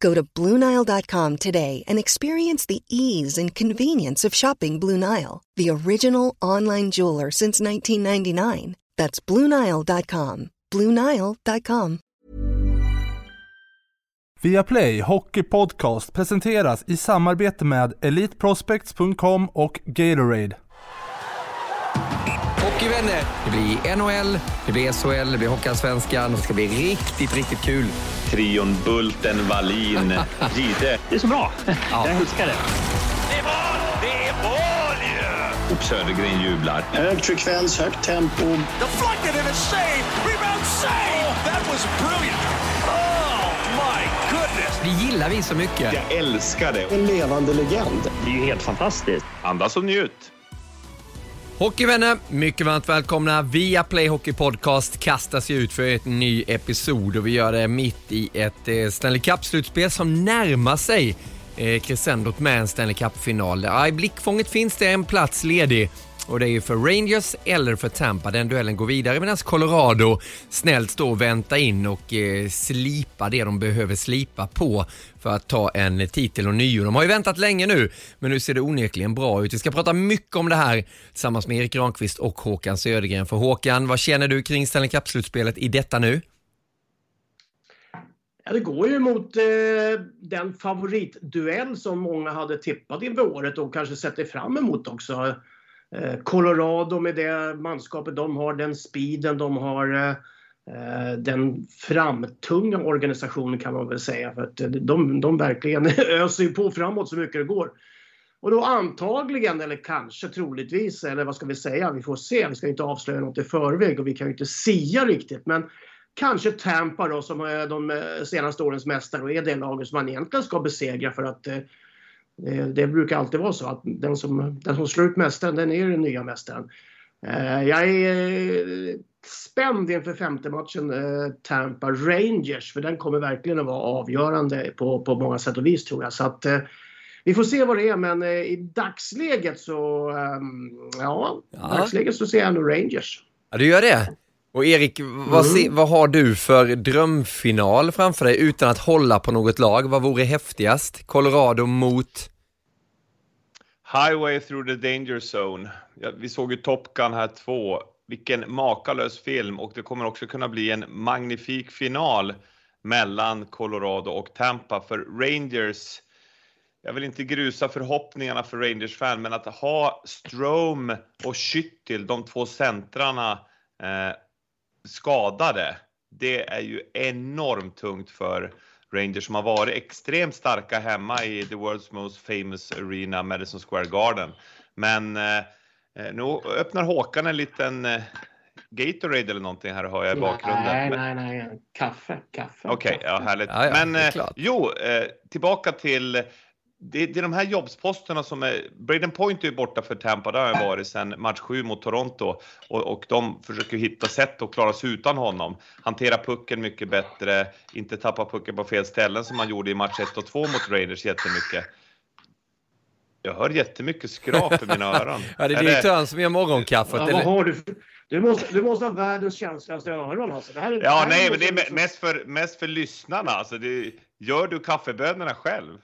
Go to BlueNile.com today and experience the ease and convenience of shopping Blue Nile, the original online jeweler since 1999. That's BlueNile.com. BlueNile.com. Viaplay Hockey Podcast presenteras i samarbete med EliteProspects.com och Gatorade. Hockeyvänner, det blir NHL, det blir SHL, det blir Hockeyallsvenskan. Det ska bli riktigt, riktigt kul. Trion Bulten, Wallin, Gide. Det är så bra. Ja. Jag älskar det. Det är mål! Det är mål ju! Och Södergren jublar. Hög frekvens, högt tempo. Deflected and a save! Rebound save! Oh, that was brilliant! Oh, my goodness! Det gillar vi så mycket. Jag älskar det. En levande legend. Det är ju helt fantastiskt. Andas och njut. Hockeyvänner, mycket varmt välkomna. Via Play Hockey Podcast kastas ju ut för ett ny episod och vi gör det mitt i ett eh, Stanley Cup-slutspel som närmar sig eh, crescendot med en Stanley Cup-final. I blickfånget finns det en plats ledig och det är ju för Rangers eller för Tampa. Den duellen går vidare medan Colorado snällt står och väntar in och eh, slipa det de behöver slipa på för att ta en titel och nio. De har ju väntat länge nu, men nu ser det onekligen bra ut. Vi ska prata mycket om det här tillsammans med Erik Granqvist och Håkan Södergren. För Håkan, vad känner du kring Stanley Cup-slutspelet i detta nu? Ja, det går ju mot eh, den favoritduell som många hade tippat inför året och kanske sätter fram emot också. Eh, Colorado med det manskapet de har, den speeden de har. Eh, den framtunga organisationen kan man väl säga. För att eh, de, de verkligen öser ju på framåt så mycket det går. Och då antagligen, eller kanske troligtvis, eller vad ska vi säga, vi får se. Vi ska inte avslöja något i förväg och vi kan ju inte sia riktigt. Men kanske Tampa då som är de senaste årens mästare och är det laget som man egentligen ska besegra för att eh, det, det brukar alltid vara så att den som, den som slår ut mästaren, den är den nya mästaren. Eh, jag är spänd inför femte matchen Tampa Rangers för den kommer verkligen att vara avgörande på, på många sätt och vis tror jag. Så att, vi får se vad det är men i dagsläget så, ehm, ja, Ja. dagsläget så ser jag ändå Rangers. Ja, du gör det. Och Erik, vad, se, vad har du för drömfinal framför dig utan att hålla på något lag? Vad vore häftigast? Colorado mot... Highway through the danger zone. Ja, vi såg ju Top Gun här 2. Vilken makalös film och det kommer också kunna bli en magnifik final mellan Colorado och Tampa för Rangers. Jag vill inte grusa förhoppningarna för Rangers-fan, men att ha Strome och Schüttil, de två centrarna, eh, skadade, det är ju enormt tungt för Rangers som har varit extremt starka hemma i the world's most famous arena, Madison Square Garden. Men eh, eh, nu öppnar Håkan en liten eh, Gatorade eller någonting här hör jag i bakgrunden. Nej, nej, nej. Kaffe, kaffe. Okej, kaffe. ja härligt. Ja, ja, Men eh, jo, eh, tillbaka till det, det är de här jobbsposterna som är... Braden Point är ju borta för Tampa, det har han varit sedan match 7 mot Toronto och, och de försöker hitta sätt att klara sig utan honom. Hantera pucken mycket bättre, inte tappa pucken på fel ställen som man gjorde i match 1 och 2 mot Raiders jättemycket. Jag hör jättemycket skrap i mina öron. Ja, det är Är direktören som gör morgonkaffet. Ja, vad har du. Du måste, du måste ha världens känsligaste öron alltså. Det här, det Ja, här nej, men det är mest för, mest för lyssnarna. Alltså, det, gör du kaffebönorna själv?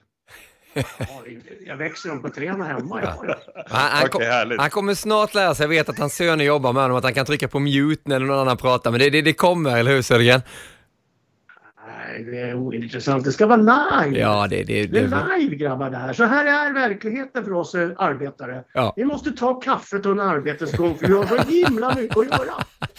Jag växer dem på träna hemma. Ja. Han, han, kom, härligt. han kommer snart lära sig, jag vet att hans söner jobbar med honom, att han kan trycka på mute när någon annan pratar, men det, det, det kommer, eller hur Södergren? Nej, det är ointressant. Det ska vara live! Ja, det, det, Det det, är live grabbar det här. Så här är verkligheten för oss eh, arbetare. Ja. Vi måste ta kaffet under arbetets gång för vi har så himla mycket att göra.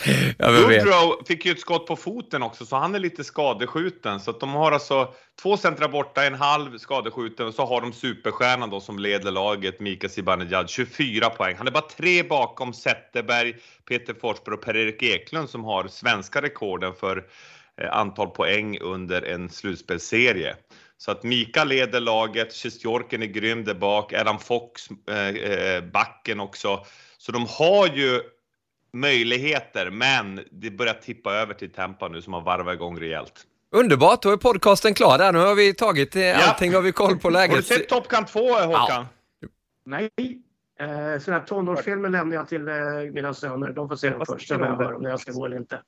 ja. Woodrow fick ju ett skott på foten också, så han är lite skadeskjuten. Så att de har alltså två centra borta, en halv skadeskjuten och så har de superstjärnan då som leder laget, Mika Zibanejad, 24 poäng. Han är bara tre bakom Zetterberg, Peter Forsberg och Per-Erik Eklund som har svenska rekorden för antal poäng under en slutspelsserie. Så att Mika leder laget, Sjestjorken är grym där bak, Adam Fox, eh, eh, backen också. Så de har ju möjligheter, men det börjar tippa över till Tampa nu som har varvat igång rejält. Underbart, då är podcasten klar där. Nu har vi tagit eh, allting, har vi koll på Har du läget. sett Top Gun 2 Håkan? Nej. Eh, sådana här tonårsfilmer lämnar jag till eh, mina söner. De får se dem först. Sen om jag ska gå eller inte.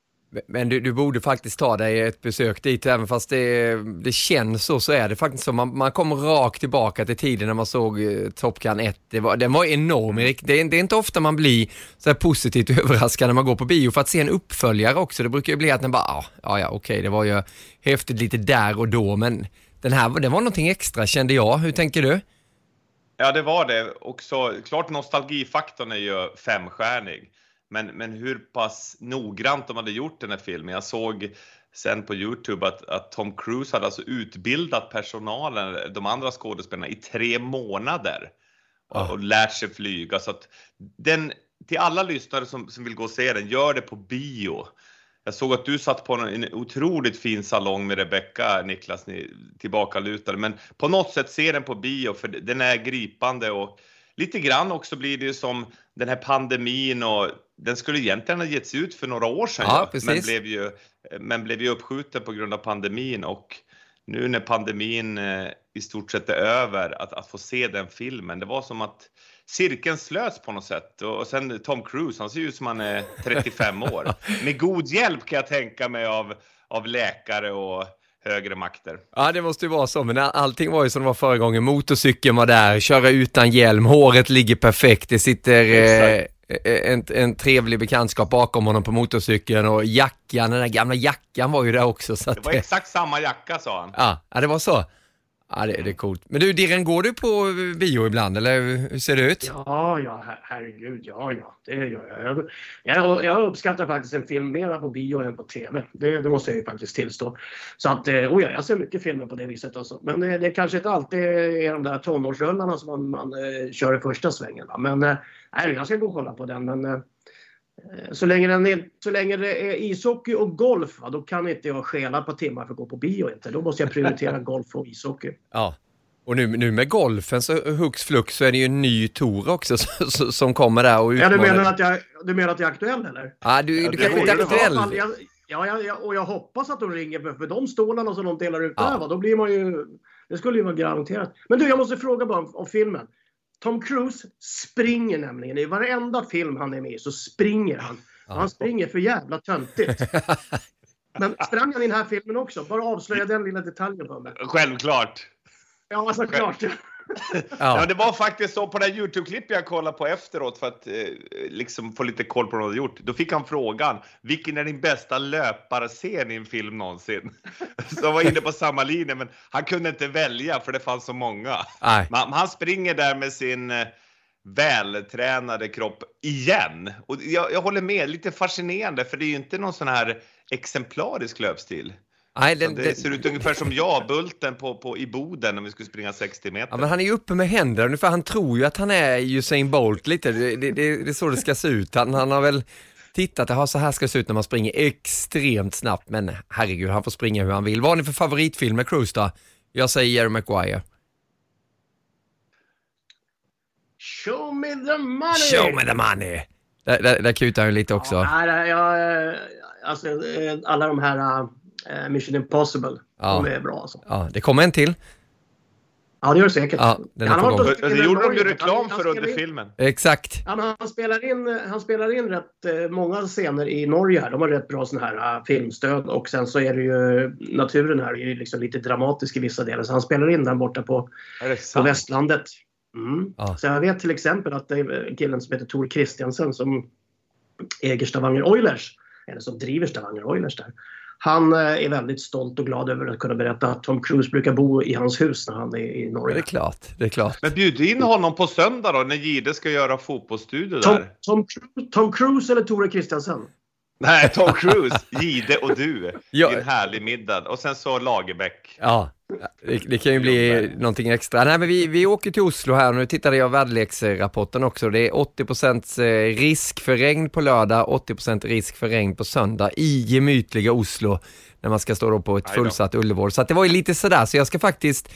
Men du, du borde faktiskt ta dig ett besök dit, även fast det, det känns så, så är det faktiskt så. Man, man kommer rakt tillbaka till tiden när man såg eh, Top Gun 1. Det var, den var enorm, Erik. Det, är- det är inte ofta man blir så här positivt överraskad när man går på bio, för att se en uppföljare också. Det brukar ju bli att den bara, "Ah, ja, ja, okej, det var ju häftigt lite där och då, men den här, den var någonting extra kände jag. Hur tänker du? Ja, det var det. Och så, klart nostalgifaktorn är ju femstjärnig. Men, men hur pass noggrant de hade gjort den här filmen. Jag såg sen på Youtube att, att Tom Cruise hade alltså utbildat personalen, de andra skådespelarna, i tre månader. Och, Ah. och lärt sig flyga. Så att den, till alla lyssnare som, som vill gå och se den, gör det på bio. Jag såg att du satt på en, otroligt fin salong med Rebecca, Niklas, ni tillbakalutade. Men på något sätt se den på bio, för den är gripande och lite grann också blir det som den här pandemin och den skulle egentligen ha getts ut för några år sedan. Ja, precis. men, blev ju, men blev ju uppskjuten på grund av pandemin och nu när pandemin eh, i stort sett är över, att, att få se den filmen, det var som att cirkeln slöts på något sätt. Och, och sen Tom Cruise, han ser ju ut som han är 35 år. Med god hjälp kan jag tänka mig av, av läkare och högre makter. Ja, det måste ju vara så, men all- allting var ju som det var förra gången. Motorcykeln var där, köra utan hjälm, håret ligger perfekt, det sitter eh, Exakt. en, en trevlig bekantskap bakom honom på motorcykeln och jackan, den där gamla jackan var ju där också. Så Det var eh, exakt samma jacka sa han. ja, ja, det var så. Ja, det, det är coolt. Men du, Dirren, går du på bio ibland, eller hur ser det ut? Ja, ja, her- herregud, ja, ja, det gör jag. jag. Jag, uppskattar faktiskt en film mera på bio än på TV. Det, det måste jag ju faktiskt tillstå. Så att, eh, oh ja, jag ser mycket filmer på det viset också. Men det, det kanske inte alltid är de där tonårsrullarna som man, man eh, kör i första svängen. Va? Men eh, nej, jag ska gå och kolla på den. Men, eh, så, länge den så länge det är ishockey och golf, då kan inte jag stjäla på timmar för att gå på bio. Inte. Då måste jag prioritera golf och ishockey. Ja. Och nu, nu med golfen så hux flux så är det ju en ny tour också så- så- som kommer där och Ja, du, utmanar. menar att jag, du menar att jag är aktuell eller? Ja, du, du kanske inte är aktuell. Jag, ja, ja, ja, och jag hoppas att de ringer för, för de stålarna som de delar ut Ja. där, va, då blir man ju... Det skulle ju vara garanterat. Men du, jag måste fråga bara om, om filmen. Tom Cruise springer nämligen. I varenda film han är med i så springer han. Och Han springer för jävla töntigt. Men sprang han i den här filmen också? Bara avslöja den lilla detaljen för mig. Självklart. Ja, såklart. Ja. Ja. det var faktiskt så på det Youtube-klippet jag kollade på efteråt för att eh, liksom få lite koll på vad de hade gjort. Då fick han frågan, vilken är din bästa löparscen i en film någonsin? Så jag var inne på samma linje, men han kunde inte välja för det fanns så många. Nej. Men han springer där med sin eh, vältränade kropp igen. Och jag, jag håller med, lite fascinerande för det är ju inte någon sån här exemplarisk löpstil. Nej, den, det den, ser ut ungefär som jag, Bulten på, på, i Boden när vi skulle springa 60 meter. Ja, men han är ju uppe med händerna ungefär. Han tror ju att han är Usain Bolt lite. Det, det, det, det är så det ska se ut. Han, han har väl tittat, jaha, så här ska det se ut när man springer extremt snabbt. Men herregud, han får springa hur han vill. Vad har ni för favoritfilm med Cruise då? Jag säger Jerry Maguire. Show me the money! Show me the money! Där, där, där kutar han lite också. Ja, nej, jag, alltså, eh, alla de här eh, Mission Impossible, Ja. de är bra alltså. Ja, det kommer en till. Ja, det gör det säkert. Ja, den Han har varit Det gjorde de ju reklam Han- han för under filmen. Exakt. Men han, spelar in, han spelar in rätt eh, många scener i Norge här. De har rätt bra sån här eh, filmstöd och sen så är det ju naturen här är ju liksom lite dramatisk i vissa delar. Så han spelar in den borta på, på västlandet. Mm. Ja. Så jag vet till exempel att det är killen som heter Tor Christiansen som äger Stavanger Oilers, eller som driver Stavanger Oilers där. Han eh, är väldigt stolt och glad över att kunna berätta att Tom Cruise brukar bo i hans hus när han är i Norge. Det är klart, det är klart. Men bjud in honom på söndag då när Gide ska göra fotbollsstudio Tom, där. Tom, Tom Cruise eller Tore Christiansen? Nej, Tom Cruise, Gide och du i en härlig middag. Och sen så Lagerbäck. Ja, det, det kan ju bli någonting extra. Nej, men vi, vi åker till Oslo här och nu tittade jag väderleksrapporten också. Det är 80% risk för regn på lördag, 80% risk för regn på söndag i gemytliga Oslo när man ska stå då på ett fullsatt Ullevål. Så det var ju lite sådär, så jag ska faktiskt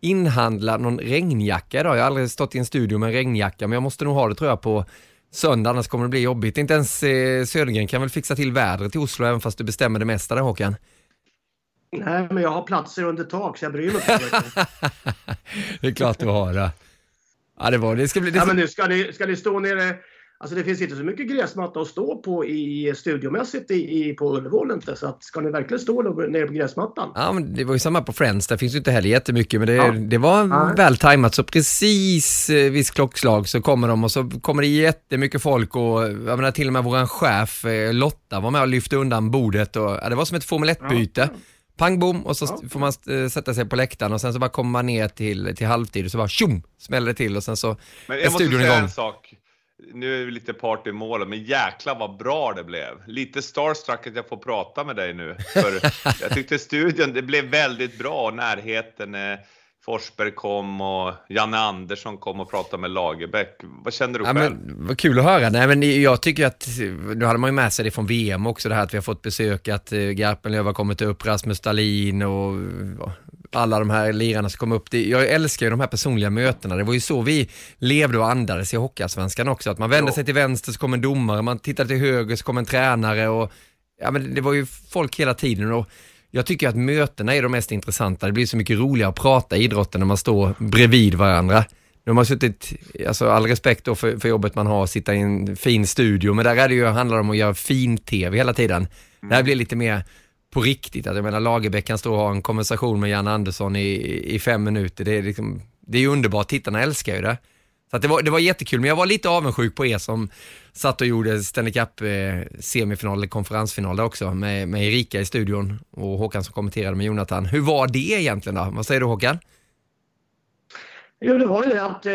inhandla någon regnjacka idag. Jag har aldrig stått i en studio med en regnjacka, men jag måste nog ha det tror jag på söndag, annars kommer det bli jobbigt. Inte ens eh, Södergren kan väl fixa till vädret i Oslo, även fast du bestämmer det mesta där Håkan. Nej, men jag har platser under tak så jag bryr mig inte. det är klart du har. Ja, det var det. ska bli... Det ja, ska... men nu ska ni, ska ni stå nere... Alltså det finns inte så mycket gräsmatta att stå på i studiomässigt i, i, på Ullevål inte. Så att, ska ni verkligen stå nere på gräsmattan? Ja, men det var ju samma på Friends, där finns ju inte heller jättemycket, men det, Ja. det var Nej. väl tajmat. Så precis eh, vid klockslag så kommer de och så kommer det jättemycket folk och jag menar till och med våran chef eh, Lotta var med och lyfte undan bordet och ja, det var som ett Formel 1-byte. Pang bom och så Ja. får man eh, sätta sig på läktaren och sen så bara kommer man ner till, till halvtid och så bara tjom smäller det till och sen så Men är jag måste studion säga igång. en sak. Nu är vi lite part i målet, men jäkla vad bra det blev. Lite starstruck att jag får prata med dig nu. För jag tyckte studion, det blev väldigt bra. Närheten, eh, Forsberg kom och Janne Andersson kom och pratade med Lagerbäck. Vad känner du Ja, själv? men, vad kul att höra. Nej, men jag tycker att, nu hade man ju med sig det från VM också, det här att vi har fått besök, att eh, Garpenlöv har kommit upp, Rasmus Dahlin och alla de här lirarna som kom upp. Det, jag älskar ju de här personliga mötena. Det var ju så vi levde och andades i Hockeyallsvenskan också, att man vände Ja. sig till vänster så kom en domare, man tittade till höger så kom en tränare och ja, men det var ju folk hela tiden. Och jag tycker att mötena är de mest intressanta. Det blir så mycket roligare att prata idrotten när man står bredvid varandra. Nu har man suttit, alltså all respekt då för, för jobbet man har, sitta i en fin studio, men där är det ju, handlar det om att göra fin-tv hela tiden. Det här blir lite mer på riktigt, att jag menar Lagerbäck kan stå och ha en konversation med Jan Andersson i, i fem minuter. Det är, liksom, det är ju underbart, tittarna älskar ju det. Så det, var, det var jättekul, men jag var lite avundsjuk på er som satt och gjorde Stanley Cup eh, semifinal eller konferensfinal där också med, med Erika i studion och Håkan som kommenterade med Jonathan. Hur var det egentligen då? Vad säger du Håkan? Jo, det var ju det att eh,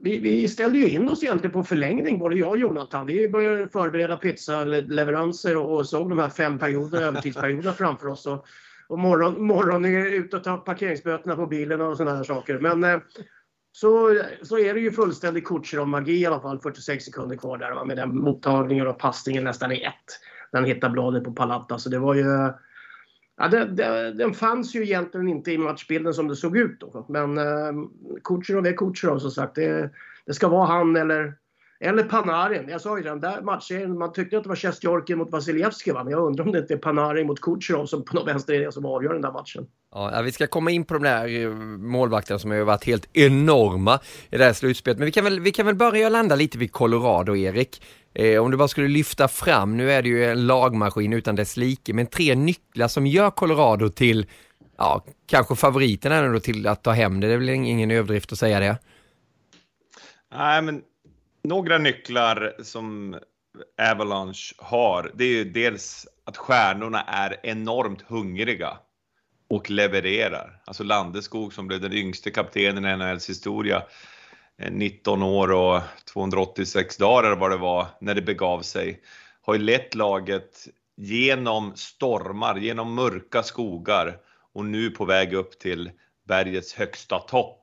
vi, vi ställde ju in oss egentligen på förlängning, både jag och Jonathan. Vi började förbereda pizzaleveranser och, och såg de här fem perioderna, övertidsperioderna framför oss. Och, och morgon, morgonen är ut och ta parkeringsböterna på bilen och sådana här saker. Men eh, så, så är det ju fullständig Kutjerov-magi i alla fall, 46 sekunder kvar där va, med den mottagningen och passningen nästan i ett. Den hittar bladet på Palatta. Så det var ju... Ja, det, det, den fanns ju egentligen inte i matchbilden som det såg ut då. Men eh, Kutjerov är Kutjerov som sagt. Det, det ska vara han eller, eller Panarin. Jag sa ju den där matchen, man tyckte att det var Sjestjorkin mot Vasilevskij va? men jag undrar om det inte är Panarin mot Kutjerov som på något vänster är det som avgör den där matchen. Ja, vi ska komma in på de där eh, målvakterna som har ju varit helt enorma i det här slutspelet. Men vi kan väl, vi kan väl börja landa lite vid Colorado, Erik. Eh, om du bara skulle lyfta fram, nu är det ju en lagmaskin utan dess like, men tre nycklar som gör Colorado till, ja, kanske favoriten ändå till att ta hem det. Det är väl ingen överdrift att säga det. Nej, men några nycklar som Avalanche har, det är ju dels att stjärnorna är enormt hungriga och levererar. Alltså Landeskog som blev den yngste kaptenen i NHLs historia, eh, 19 år och 286 dagar eller vad det var när det begav sig, har ju lett laget genom stormar, genom mörka skogar och nu på väg upp till bergets högsta topp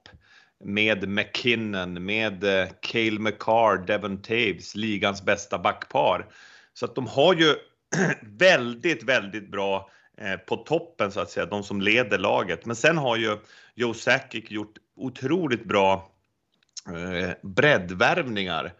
med McKinnon, med eh, Cale McCarr, Devon Taves, ligans bästa backpar. Så att de har ju väldigt, väldigt bra eh, på toppen så att säga, de som leder laget. Men sen har ju Joe Sakic gjort otroligt bra eh, breddvärvningar.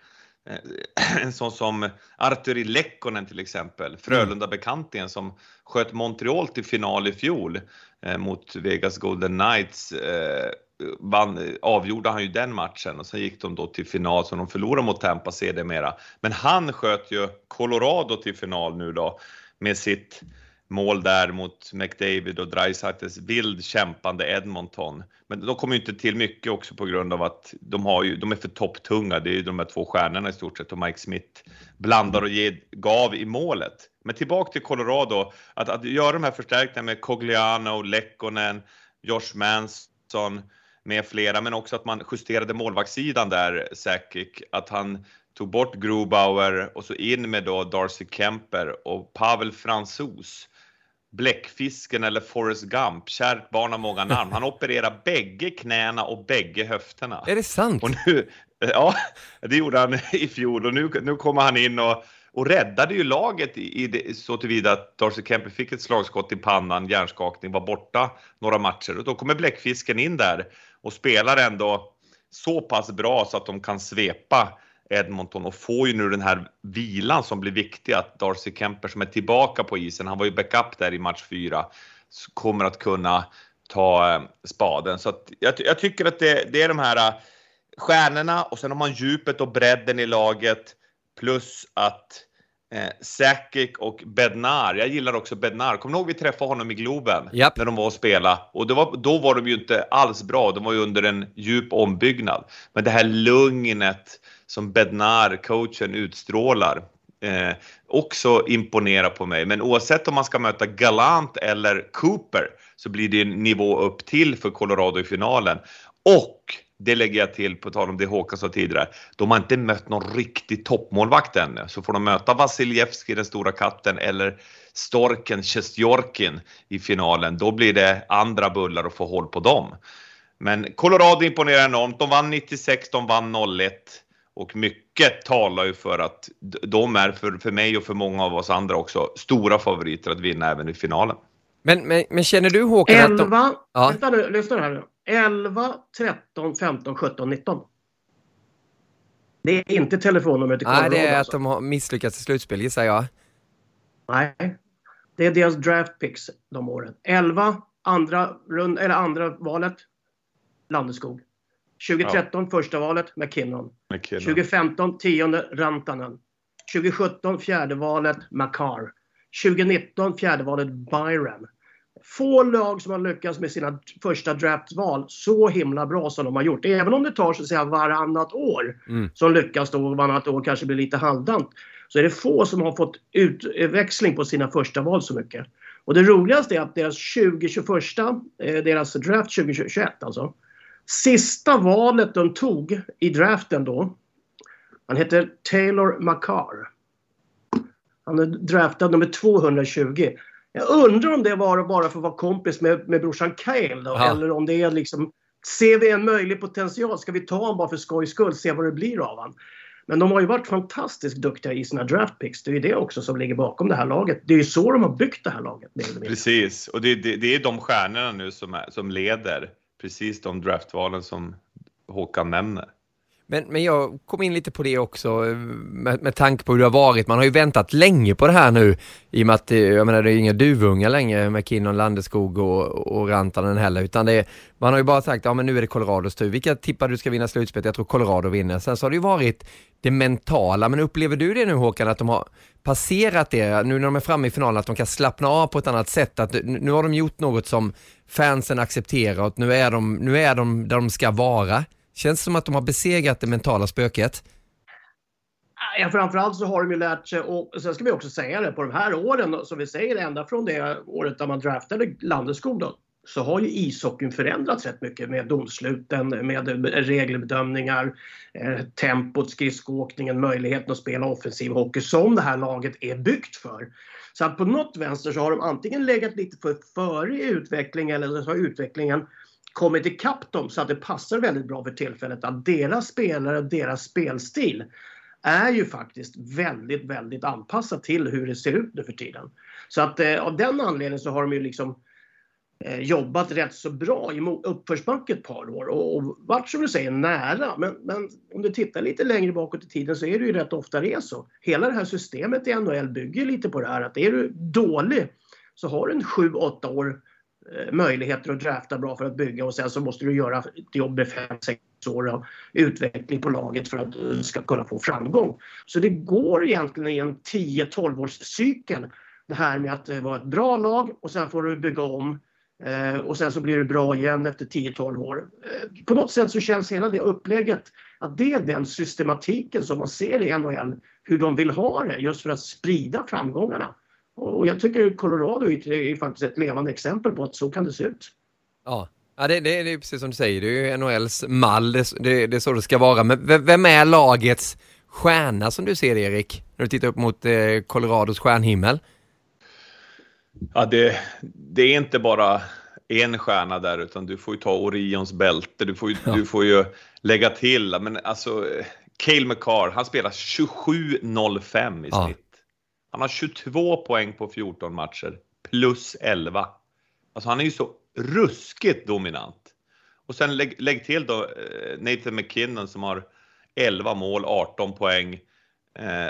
En sån som Arturi Lekkonen till exempel, Frölunda-bekantingen som sköt Montreal till final i fjol eh, mot Vegas Golden Knights. Eh, vann, avgjorde han ju den matchen och sen gick de då till final så de förlorade mot Tampa sedermera. Men han sköt ju Colorado till final nu då med sitt mål där mot McDavid och Dreisaites vild kämpande Edmonton. Men de kommer ju inte till mycket också på grund av att de, har ju, de är för topptunga. Det är ju de här två stjärnorna i stort sett och Mike Smith blandar och ger, gav i målet. Men tillbaka till Colorado, att, att göra de här förstärkningarna med Cogliano, Lekkonen, Josh Manson med flera, men också att man justerade målvaktssidan där, Sakic, att han tog bort Grubauer och så in med då Darcy Kemper och Pavel Fransos. Bläckfisken eller Forrest Gump, kärt barn har många namn. Han opererar bägge knäna och bägge höfterna. Är det sant? Och nu, ja, det gjorde han i fjol och nu, nu kommer han in och, och räddade ju laget i, i det, så tillvida att Darcy Kemper fick ett slagskott i pannan, hjärnskakning, var borta några matcher och då kommer Bläckfisken in där och spelar ändå så pass bra så att de kan svepa Edmonton och får ju nu den här vilan som blir viktig att Darcy Kemper som är tillbaka på isen, han var ju backup där i match 4, kommer att kunna ta eh, spaden. Så att jag, jag tycker att det, det, är de här eh, stjärnorna och sen har man djupet och bredden i laget plus att eh, Sakic och Bednar, jag gillar också Bednar. Kommer ni ihåg vi träffade honom i Globen Japp. när de var och spela och var, då var de ju inte alls bra. De var ju under en djup ombyggnad. Men det här lugnet som Bednar, coachen, utstrålar eh, också imponerar på mig. Men oavsett om man ska möta Galant eller Cooper så blir det en nivå upp till för Colorado i finalen. Och det lägger jag till på tal om det Håkan sa tidigare. De har inte mött någon riktig toppmålvakt ännu. Så får de möta Vasiljevski, den stora katten, eller Storken, Sjestjorkin i finalen, då blir det andra bullar att få håll på dem. Men Colorado imponerar enormt. De vann 96, de vann 01. Och mycket talar ju för att de är för, för mig och för många av oss andra också stora favoriter att vinna även i finalen. Men, men, men känner du Håkan 11, att de... Ja. vänta nu, lyssna här nu. 11, 13, 15, 17, 19. Det är inte telefonnumret till Colorado. Nej, det är att alltså. de har misslyckats i slutspel gissar jag. Nej, det är deras draft picks de åren. 11, andra, rund, eller andra valet, Landeskog. 2013, första valet, McKinnon. McKinnon. 2015, tionde, Rantanen. 2017, fjärde valet, Makar. 2019, fjärde valet, Byron. Få lag som har lyckats med sina första draftval så himla bra som de har gjort. Även om det tar så att säga varannat år Mm. som lyckas då och varannat år kanske blir lite halvdant. Så är det få som har fått utväxling på sina första val så mycket. Och det roligaste är att deras 2021, eh, deras draft 2021 alltså. Sista valet de tog i draften då. Han heter Taylor Makar. Han är draftad nummer 220. Jag undrar om det var bara för att vara kompis med, med brorsan Kyle då, Ja. eller om det är liksom Ser vi en möjlig potential? Ska vi ta honom bara för skojs skull? Se vad det blir av honom? Men de har ju varit fantastiskt duktiga i sina draft picks. Det är ju det också som ligger bakom det här laget. Det är ju så de har byggt det här laget. Precis, och det, det, det är de stjärnorna nu som, är, som leder precis de draftvalen som Håkan nämner. Men, men jag kom in lite på det också med, med tanke på hur det har varit. Man har ju väntat länge på det här nu i och med att eh, jag menar, det är inga duvungar längre med Kinnon, Landeskog och, och Rantanen heller utan det är, man har ju bara sagt ja men nu är det Colorados tur. Vilka tippar du ska vinna slutspelet? Jag tror Colorado vinner. Sen så har det ju varit det mentala, men upplever du det nu Håkan att de har passerat det nu när de är framme i finalen att de kan slappna av på ett annat sätt? Att nu nu har de gjort något som fansen accepterar och nu är de, nu är de där de ska vara. Känns det som att de har besegrat det mentala spöket? Ah, ja, framförallt så har de ju lärt sig, och sen ska vi också säga det, på de här åren, som vi säger ända från det året där man draftade Landeskog då, så har ju ishockeyn förändrats rätt mycket med domsluten, med regelbedömningar, eh, tempot, skridskoåkningen, möjligheten att spela offensiv hockey som det här laget är byggt för. Så att på något vänster så har de antingen legat lite för före i utvecklingen eller så har utvecklingen kommit ikapp dem så att det passar väldigt bra för tillfället att deras spelare, och deras spelstil är ju faktiskt väldigt, väldigt anpassat till hur det ser ut nu för tiden. Så att eh, av den anledningen så har de ju liksom eh, jobbat rätt så bra i uppförsbacke ett par år och, och varit som du säger nära. Men, men om du tittar lite längre bakåt i tiden så är det ju rätt ofta det är så. Hela det här systemet i NHL bygger lite på det här att är du dålig så har du en 7-8 år Eh, möjligheter att drafta bra för att bygga och sen så måste du göra ett jobb i 5-6 år av utveckling på laget för att du ska kunna få framgång. Så det går egentligen i en 10-12 års cykel det här med att eh, vara ett bra lag och sen får du bygga om eh, och sen så blir du bra igen efter 10-12 år. På något sätt så känns hela det upplägget att det är den systematiken som man ser i NHL, hur de vill ha det just för att sprida framgångarna. Och jag tycker Colorado är faktiskt ett levande exempel på att så kan det se ut. Ja, ja det, det, det är precis som du säger, det är ju NHLs mall, det, det, det är så det ska vara. Men vem är lagets stjärna som du ser Erik? När du tittar upp mot eh, Colorados stjärnhimmel? Ja, det, det är inte bara en stjärna där utan du får ju ta Orions bälte, du får ju, ja. du får ju lägga till, men alltså Cale McCarr, han spelar 27.05 i ja. Han har 22 poäng på 14 matcher, plus 11. Alltså han är ju så ruskigt dominant. Och sen lägg, lägg till då eh, Nathan McKinnon som har 11 mål, 18 poäng. Eh,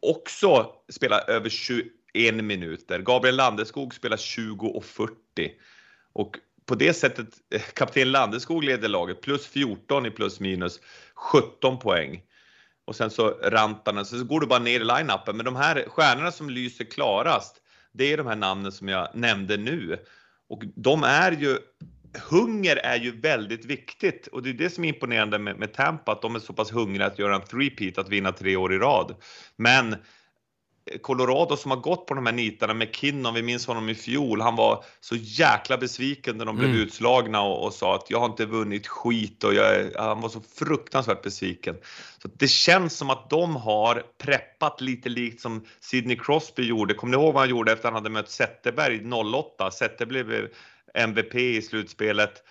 också spelar över 21 minuter. Gabriel Landeskog spelar 20 och 40. Och på det sättet, eh, kapten Landeskog leder laget, plus 14 i plus minus, 17 poäng. Och sen så Rantanen, så går du bara ner i line-upen. Men de här stjärnorna som lyser klarast, det är de här namnen som jag nämnde nu. Och de är ju, hunger är ju väldigt viktigt och det är det som är imponerande med, med Tampa, att de är så pass hungriga att göra en three-peat, att vinna tre år i rad. Men Colorado som har gått på de här nitarna, McKinnon, vi minns honom i fjol, han var så jäkla besviken när de blev mm. utslagna och, och, sa att jag har inte vunnit skit och jag, han var så fruktansvärt besviken. Så Det känns som att de har preppat lite likt som Sidney Crosby gjorde. Kommer ni ihåg vad han gjorde efter att han hade mött Zetterberg 08? Zetterberg blev MVP i slutspelet.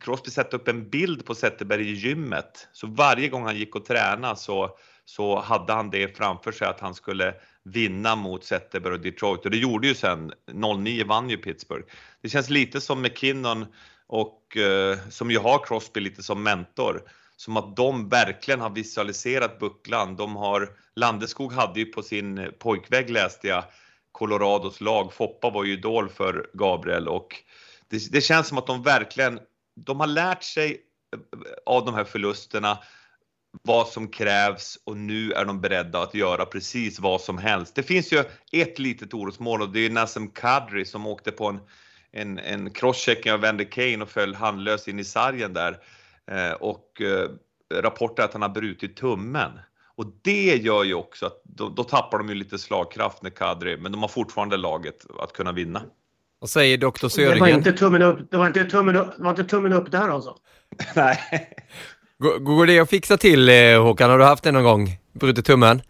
Crosby satte upp en bild på Zetterberg i gymmet, så varje gång han gick och tränade så så hade han det framför sig att han skulle vinna mot Zetterberg och Detroit och det gjorde ju sen. 09 vann ju Pittsburgh. Det känns lite som McKinnon och eh, som ju har Crosby lite som mentor. Som att de verkligen har visualiserat bucklan. De har, Landeskog hade ju på sin eh, pojkvägg läste jag Colorados lag. Foppa var ju idol för Gabriel och det, det känns som att de verkligen, de har lärt sig eh, av de här förlusterna vad som krävs och nu är de beredda att göra precis vad som helst. Det finns ju ett litet orosmål och det är Nassim Kadri som åkte på en, en, en crosschecking av Vander Kane och föll handlös in i sargen där. Eh, och eh, rapporter att han har brutit tummen. Och det gör ju också att då, då tappar de ju lite slagkraft med Kadri, men de har fortfarande laget att kunna vinna. Vad säger doktor Södergren? Det var inte tummen upp, det var inte tummen upp, det var inte tummen upp där alltså? Nej. Går det att fixa till eh, Håkan? Har du haft det någon gång? Brutit tummen?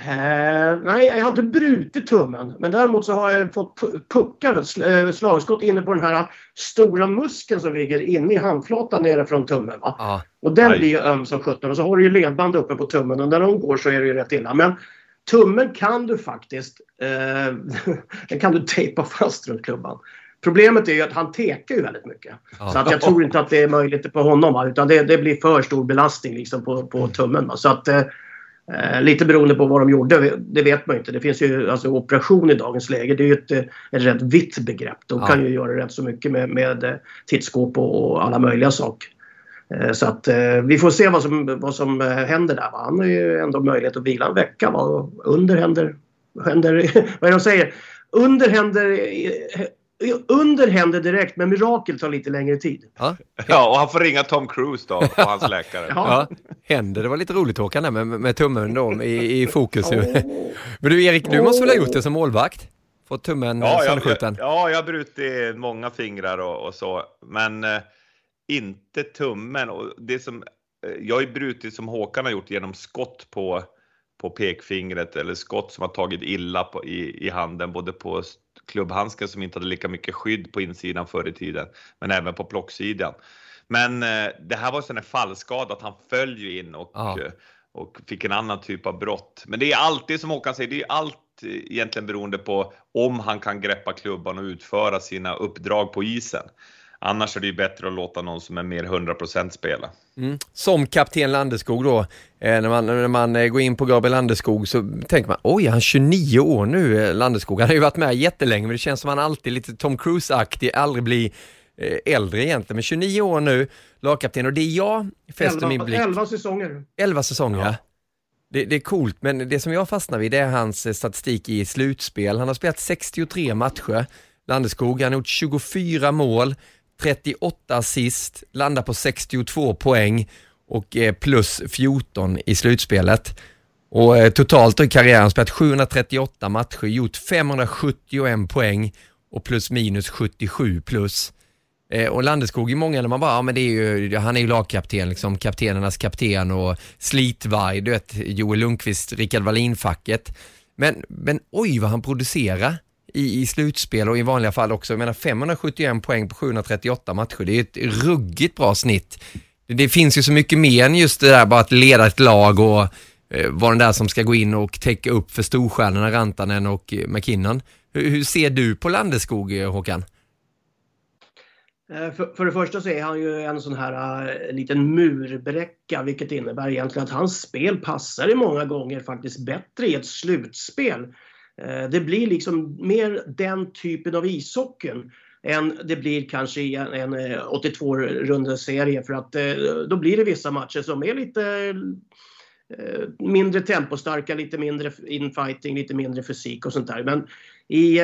Uh, nej, jag har inte brutit tummen. Men däremot så har jag fått puckar, eh, slagskott inne på den här stora muskeln som ligger inne i handflatan nere från tummen. Va? Ah. Och den nej. blir ju öm som sjutton. Och så har du ju ledband uppe på tummen och när de går så är det ju rätt illa. Men tummen kan du faktiskt, uh, den kan du tejpa fast runt klubban. Problemet är ju att han tekar ju väldigt mycket. Ja. Så att jag tror inte att det är möjligt på honom. Utan det, det blir för stor belastning liksom på, på tummen. Så att, eh, eh, lite beroende på vad de gjorde, det vet man inte. Det finns ju alltså, operation i dagens läge. Det är ju ett, ett rätt vitt begrepp. De ja. kan ju göra rätt så mycket med, med eh, tittskåp och, och alla möjliga saker. Eh, så att eh, vi får se vad som, vad som händer där. Va? Han har ju ändå möjlighet att vila en vecka. Va? Under händer, händer vad är det de säger? Under händer under händer direkt, men mirakel tar lite längre tid. Ja, ja och han får ringa Tom Cruise då, och hans läkare. ja. ja, händer. Det var lite roligt Håkan där med, med tummen då i, i fokus. Oh. Men du Erik, du måste väl ha gjort det som målvakt? Fått tummen ja, sönderskjuten? Ja, jag har brutit många fingrar och, och så, men eh, inte tummen. Och det som, eh, jag har ju brutit som Håkan har gjort genom skott på på pekfingret eller skott som har tagit illa på, i, i handen, både på klubbhandsken som inte hade lika mycket skydd på insidan förr i tiden, men även på plocksidan. Men eh, det här var en sån fallskada att han föll ju in och, ja. Eh, och fick en annan typ av brott. Men det är alltid som Håkan säger, det är allt egentligen beroende på om han kan greppa klubban och utföra sina uppdrag på isen. Annars är det ju bättre att låta någon som är mer 100% spela. Mm. Som kapten Landeskog då, eh, när, man, när man eh, går in på Gabriel Landeskog så tänker man oj, han är 29 år nu, eh, Landeskog. Han har ju varit med jättelänge men det känns som han alltid lite Tom Cruise-aktig, aldrig blir eh, äldre egentligen. Men 29 år nu, lagkapten och det är jag fäster min blick... 11 säsonger. 11 säsonger, ja. Det, det, är coolt, men det som jag fastnar vid det är hans statistik i slutspel. Han har spelat 63 matcher, Landeskog, han har gjort 24 mål, 38 assist, landar på 62 poäng och plus 14 i slutspelet. Och eh, totalt i karriären spelat 738 matcher, gjort 571 poäng och plus minus 77 plus. Eh, och Landeskog är många när man bara, ja men det är ju, han är ju lagkapten, liksom kaptenernas kapten och slitvarg, du vet Joel Lundqvist, Rickard Wallin-facket. Men, men oj vad han producerar i, i slutspel och i vanliga fall också. Jag menar 571 poäng på 738 matcher, det är ett ruggigt bra snitt. Det, det finns ju så mycket mer än just det där bara att leda ett lag och eh, vara den där som ska gå in och täcka upp för storstjärnorna Rantanen och eh, McKinnon. Hur, hur ser du på Landeskog, eh, Håkan? Eh, för, för det första så är han ju en sån här uh, liten murbräcka vilket innebär egentligen att hans spel passar i många gånger faktiskt bättre i ett slutspel. Eh, det blir liksom mer den typen av ishockeyn än det blir kanske i en, en eh, 82-rundeserie för att eh, då blir det vissa matcher som är lite mindre tempostarka, lite mindre infighting, lite mindre fysik och sånt där. Men i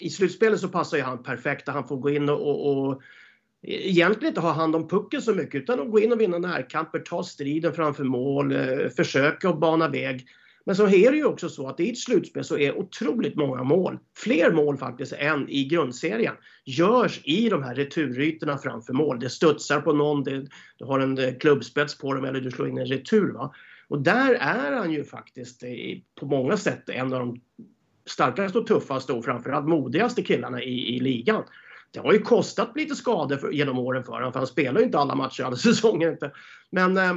i slutspelet så passar ju han perfekt. Han får gå in och, och, och egentligen inte ha hand om pucken så mycket utan att gå in och vinna närkamper, ta striden framför mål, försöka att bana väg. Men så är det ju också så att i ett slutspel så är otroligt många mål, fler mål faktiskt än i grundserien, görs i de här returytorna framför mål. Det studsar på någon, det, du har en eh, klubbspets på dem eller du slår in en retur. Va? Och där är han ju faktiskt eh, på många sätt en av de starkaste och tuffaste och framförallt modigaste killarna i, i ligan. Det har ju kostat lite skador för, genom åren för honom, för han spelar ju inte alla matcher alla säsonger. Inte. Men eh,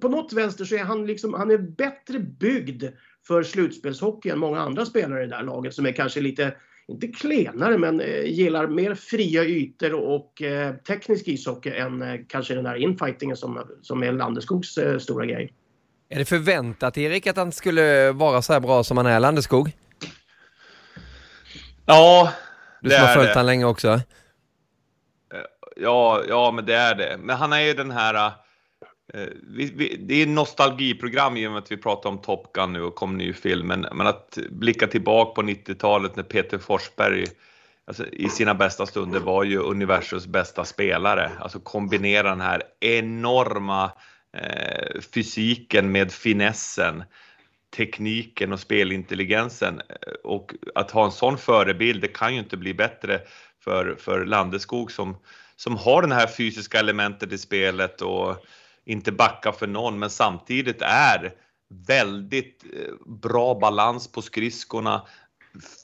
på, något vänster så är han, liksom, han är bättre byggd för slutspelshockey än många andra spelare i det här laget som är kanske lite, inte klenare, men eh, gillar mer fria ytor och, eh, teknisk ishockey än eh, kanske den här infightingen som, som är Landeskogs eh, stora grej. Är det förväntat Erik att han skulle vara så här bra som han är Landeskog? Ja, Du som har följt honom länge också. Ja, ja, men det är det. Men han är ju den här... Eh, vi, vi, det är nostalgiprogram i och med att vi pratar om Top Gun nu och kom ny film. Men, men att blicka tillbaka på 90-talet när Peter Forsberg alltså, i sina bästa stunder var ju universums bästa spelare. Alltså kombinera den här enorma eh, fysiken med finessen tekniken och spelintelligensen. Eh, och att ha en sån förebild, det kan ju inte bli bättre för, för Landeskog som, som har det här fysiska elementet i spelet och inte backa för någon, men samtidigt är väldigt eh, bra balans på skridskorna,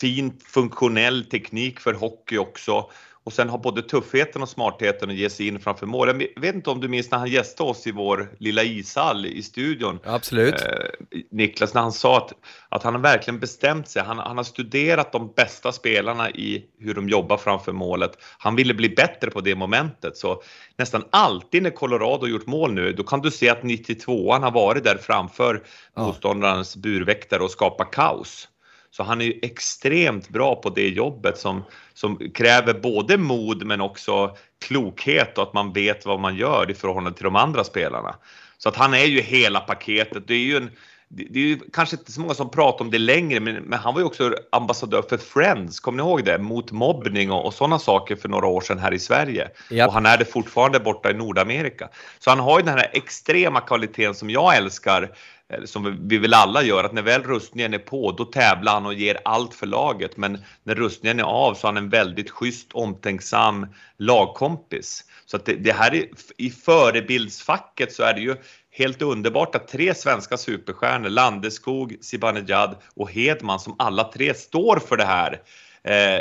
fin funktionell teknik för hockey också och sen har både tuffheten och smartheten att ge sig in framför mål. Jag vet inte om du minns när han gästade oss i vår lilla ishall i studion. Absolut. Eh, Niklas, när han sa att, att han har verkligen bestämt sig. Han, han har studerat de bästa spelarna i hur de jobbar framför målet. Han ville bli bättre på det momentet. Så nästan alltid när Colorado gjort mål nu, då kan du se att 92an har varit där framför ja. motståndarens burväktare och skapat kaos. Så han är ju extremt bra på det jobbet som, som kräver både mod men också klokhet och att man vet vad man gör i förhållande till de andra spelarna. Så att han är ju hela paketet. Det är ju en, det är ju kanske inte så många som pratar om det längre, men, men han var ju också ambassadör för Friends, kommer ni ihåg det? Mot mobbning och, och sådana saker för några år sedan här i Sverige. Yep. Och han är det fortfarande borta i Nordamerika. Så han har ju den här extrema kvaliteten som jag älskar, Eh, som vi väl alla gör, att när väl rustningen är på, då tävlar han och ger allt för laget. Men när rustningen är av så är han en väldigt schysst, omtänksam lagkompis. Så att det, det här är, i förebildsfacket så är det ju helt underbart att tre svenska superstjärnor, Landeskog, Zibanejad och Hedman, som alla tre står för det här. Eh,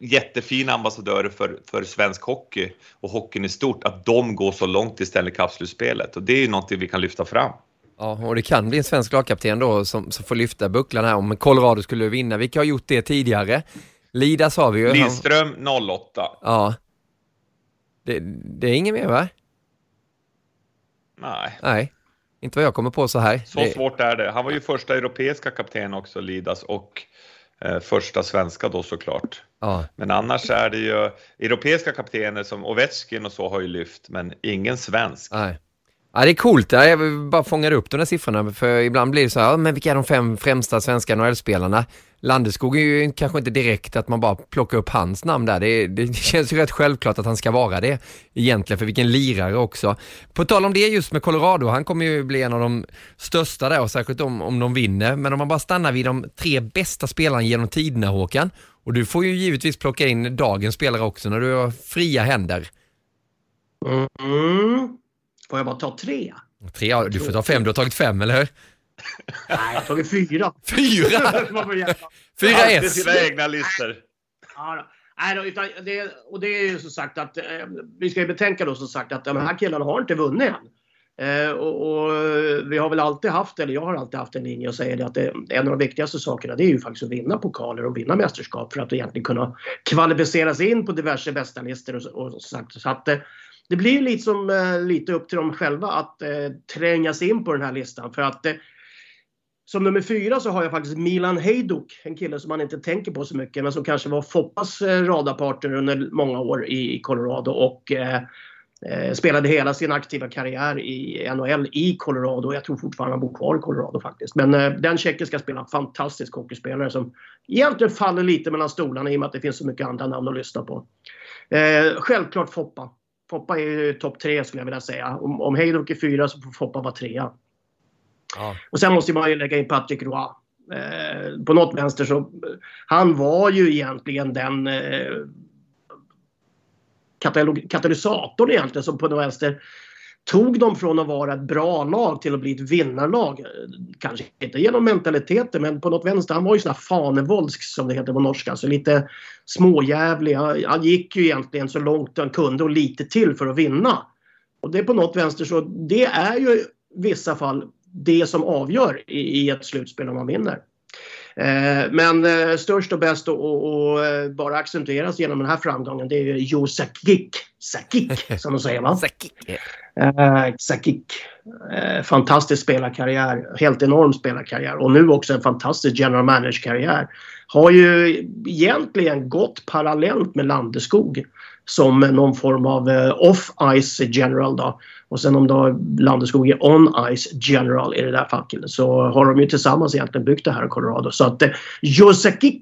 jättefina ambassadörer för, för svensk hockey och hockeyn i stort, att de går så långt i Stanley Cup-slutspelet. Och det är ju någonting vi kan lyfta fram. Ja, och det kan bli en svensk lagkapten då som, som får lyfta bucklan här om Colorado skulle vinna. Vilka har gjort det tidigare? Lidas har vi ju. Lidström 08. Ja. Det, det är inget mer va? Nej. Nej, inte vad jag kommer på så här. Så det... svårt är det. Han var ju första europeiska kapten också, Lidas, och eh, första svenska då såklart. Ja. Men annars är det ju europeiska kaptener som Ovechkin och så har ju lyft, men ingen svensk. Nej. Ja, det är coolt. Jag bara fångar upp de där siffrorna för ibland blir det så här, men vilka är de fem främsta svenska NHL-spelarna? Landeskog är ju kanske inte direkt att man bara plockar upp hans namn där. Det, det, känns ju rätt självklart att han ska vara det egentligen, för vilken lirare också. På tal om det just med Colorado, han kommer ju bli en av de största där och särskilt om, om de vinner. Men om man bara stannar vid de tre bästa spelarna genom tiderna Håkan, och du får ju givetvis plocka in dagens spelare också när du har fria händer. Mm. Får jag bara ta tre? Tre, du får ta fem, du har tagit fem eller hur? Nej, jag har tagit fyra. Fyra? Fyra S. sina egna listor. Ja. Nej, då, utan det, och det är ju som sagt att eh, vi ska ju betänka då som sagt att de här killarna har inte vunnit än. Eh, och, och, vi har väl alltid haft, eller jag har alltid haft en linje och säger det att det, en av de viktigaste sakerna det är ju faktiskt att vinna pokaler och vinna mästerskap för att egentligen kunna kvalificera sig in på diverse bästa listor och, och, och sagt. Så att, eh, det blir lite, som, eh, lite upp till dem själva att eh, tränga sig in på den här listan för att eh, som nummer fyra så har jag faktiskt Milan Hejduk, en kille som man inte tänker på så mycket men som kanske var Foppas eh, radarpartner under många år i Colorado och eh, eh, spelade hela sin aktiva karriär i NHL i Colorado. Jag tror fortfarande han bor kvar i Colorado faktiskt. Men eh, den tjeckiska spelaren, fantastisk hockeyspelare som egentligen faller lite mellan stolarna i och med att det finns så mycket andra namn att lyssna på. Eh, självklart Foppa. Foppa är topp tre skulle jag vilja säga. Om, om Hejduk är fyra så får Foppa vara trea. Ja. Och sen måste man ju lägga in Patrick Roy. Eh, på något vänster så... Han var ju egentligen den eh, katalog- katalysatorn egentligen som på något vänster tog dem från att vara ett bra lag till att bli ett vinnarlag. Kanske inte genom mentaliteten men på något vänster. Han var ju sån här fanevoldsk som det heter på norska. Så lite småjävlig. Han, han gick ju egentligen så långt han kunde och lite till för att vinna. Och det är på något vänster så det är ju i vissa fall det som avgör i, i ett slutspel om man vinner. Eh, men eh, störst och bäst och, och, eh, bara accentueras genom den här framgången det är ju Jo Sakic. Sakic som de säger va? Eh, Sakic. Eh, fantastisk spelarkarriär. Helt enorm spelarkarriär. Och nu också en fantastisk general manager-karriär. Har ju egentligen gått parallellt med Landeskog som någon form av eh, off-ice general då. Och sen om då Landeskog är on-ice general i det där facket så har de ju tillsammans egentligen byggt det här i Colorado. Så att eh, Josekik,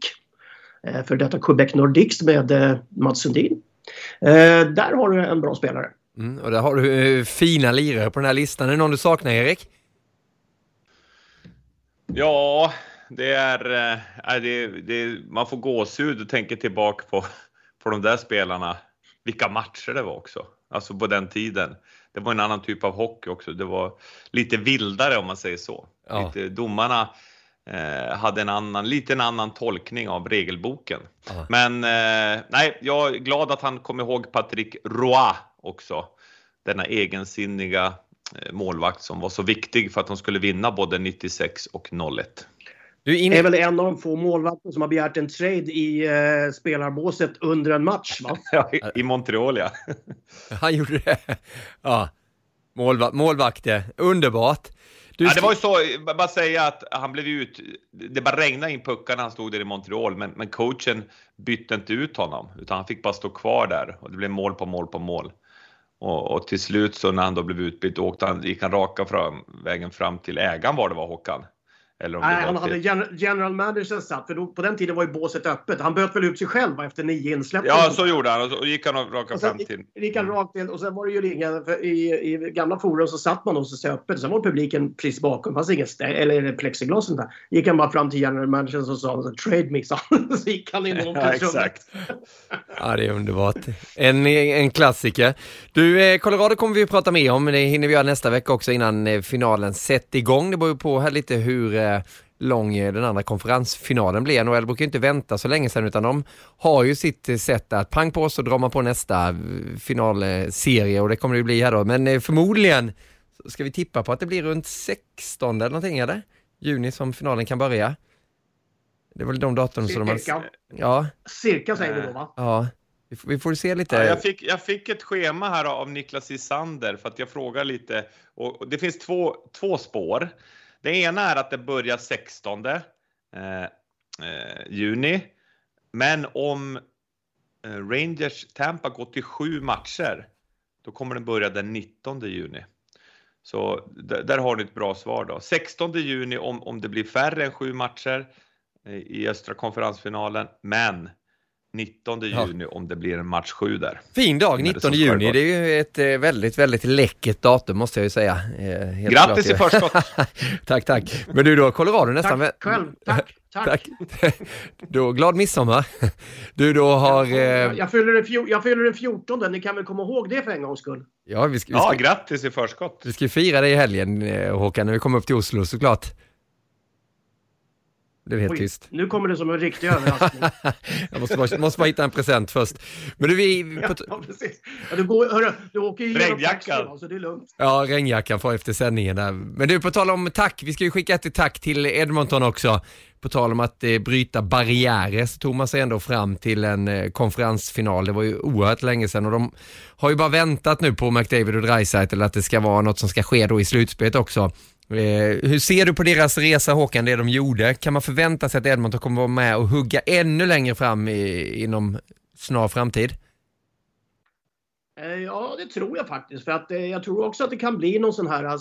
eh, för detta Quebec Nordics med eh, Mats Sundin. Eh, där har du en bra spelare. Mm, och där har du fina lirare på den här listan. Är det någon du saknar Erik? Ja, det är, nej, det, det, man får gåshud och tänker tillbaka på, på de där spelarna. Vilka matcher det var också, alltså på den tiden. Det var en annan typ av hockey också. Det var lite vildare om man säger så. Ja. Lite, domarna eh, hade en annan, lite en annan tolkning av regelboken. Ja. Men eh, nej, jag är glad att han kom ihåg Patrick Roy också. Denna egensinniga eh, målvakt som var så viktig för att de skulle vinna både 96 och 01. Du är är inne... väl en av de få målvakter som har begärt en trade i eh, spelarbåset under en match va? Ja, i- I Montreal ja. Han gjorde det. Ja. Målva målvakter, underbart. Du ja det var ju så, bara säga att han blev ut, det bara regnade in puckar när han stod där i Montreal, men, men coachen bytte inte ut honom, utan han fick bara stå kvar där och det blev mål på mål på mål. Och, och till slut så när han då blev utbytt åkte han, gick han raka fram, vägen fram till ägaren var det var Håkan. Eller om Nej, han hade till... gen- general managern satt, för då, på den tiden var ju båset öppet. Han böt väl ut sig själv efter nio insläpp. Ja, så gjorde han och så gick han och raka Och fram till... gick han rakt in och sen var det ju för i, i gamla forum så satt man och så öppet. Sen var publiken precis bakom. Det fanns ingen stä- eller plexiglas och sånt där. Gick han bara fram till general managern och sa trade me. Så gick han in i Ja, exakt. Ja, det är underbart. En, en klassiker. Du, eh, Colorado kommer vi att prata mer om, men det hinner vi göra nästa vecka också innan eh, finalen sätter igång. Det beror ju på här lite hur eh, lång den andra konferensfinalen blir. NHL brukar ju inte vänta så länge sedan utan de har ju sitt eh, sätt att pang på så drar man på nästa eh, finalserie och det kommer det ju bli här då. Men eh, förmodligen så ska vi tippa på att det blir runt 16 eller någonting eller? Juni som finalen kan börja. Det är väl de datum som de har... Cirka, Ja, cirka säger vi då va? ja. Vi får, vi får se lite. Ja, jag, fick, jag fick ett schema här av Niklas Isander för att jag frågar lite. Och det finns två, två spår. Det ena är att det börjar 16 eh, eh, juni. Men om eh, Rangers Tampa går till sju matcher, då kommer den börja den 19 juni. Så där har ni ett bra svar då. 16 juni om, om det blir färre än sju matcher eh, i östra konferensfinalen, men 19 juni om det blir en match 7 där. Fin dag, 19 juni. Det är ju ett eh, väldigt, väldigt läckert datum måste jag ju säga. Eh, helt Grattis i förskott! tack, tack. Men du då, Colorado nästan... Tack själv, tack, tack. tack. då, glad midsommar. Du då har... Jag, eh... jag, fyller den jag fyller den 14, ni kan väl komma ihåg det för en gångs skull? Ja, vi ska, vi ska, ja grattis i förskott! Vi ska fira det i helgen Håkan, när vi kommer upp till Oslo såklart. Det är helt Oj, tyst. Nu kommer det som en riktig överraskning. jag måste bara, måste bara hitta en present först. Men du, vi... Ja, ja, precis. Ja, du, går, hörru, du åker ju Regnjackan. Så det är lugnt. Ja, regnjackan får efter sändningen där. Men du, på tal om tack. Vi ska ju skicka ett tack till Edmonton också. På tal om att eh, bryta barriärer så tog man sig ändå fram till en eh, konferensfinal. Det var ju oerhört länge sedan och de har ju bara väntat nu på McDavid och Dreisaitl att det ska vara något som ska ske då i slutspelet också. Eh, hur ser du på deras resa Håkan, det de gjorde? Kan man förvänta sig att Edmonton kommer vara med och hugga ännu längre fram i, inom snar framtid? Eh, ja, det tror jag faktiskt. För att eh, jag tror också att det kan bli någon sån här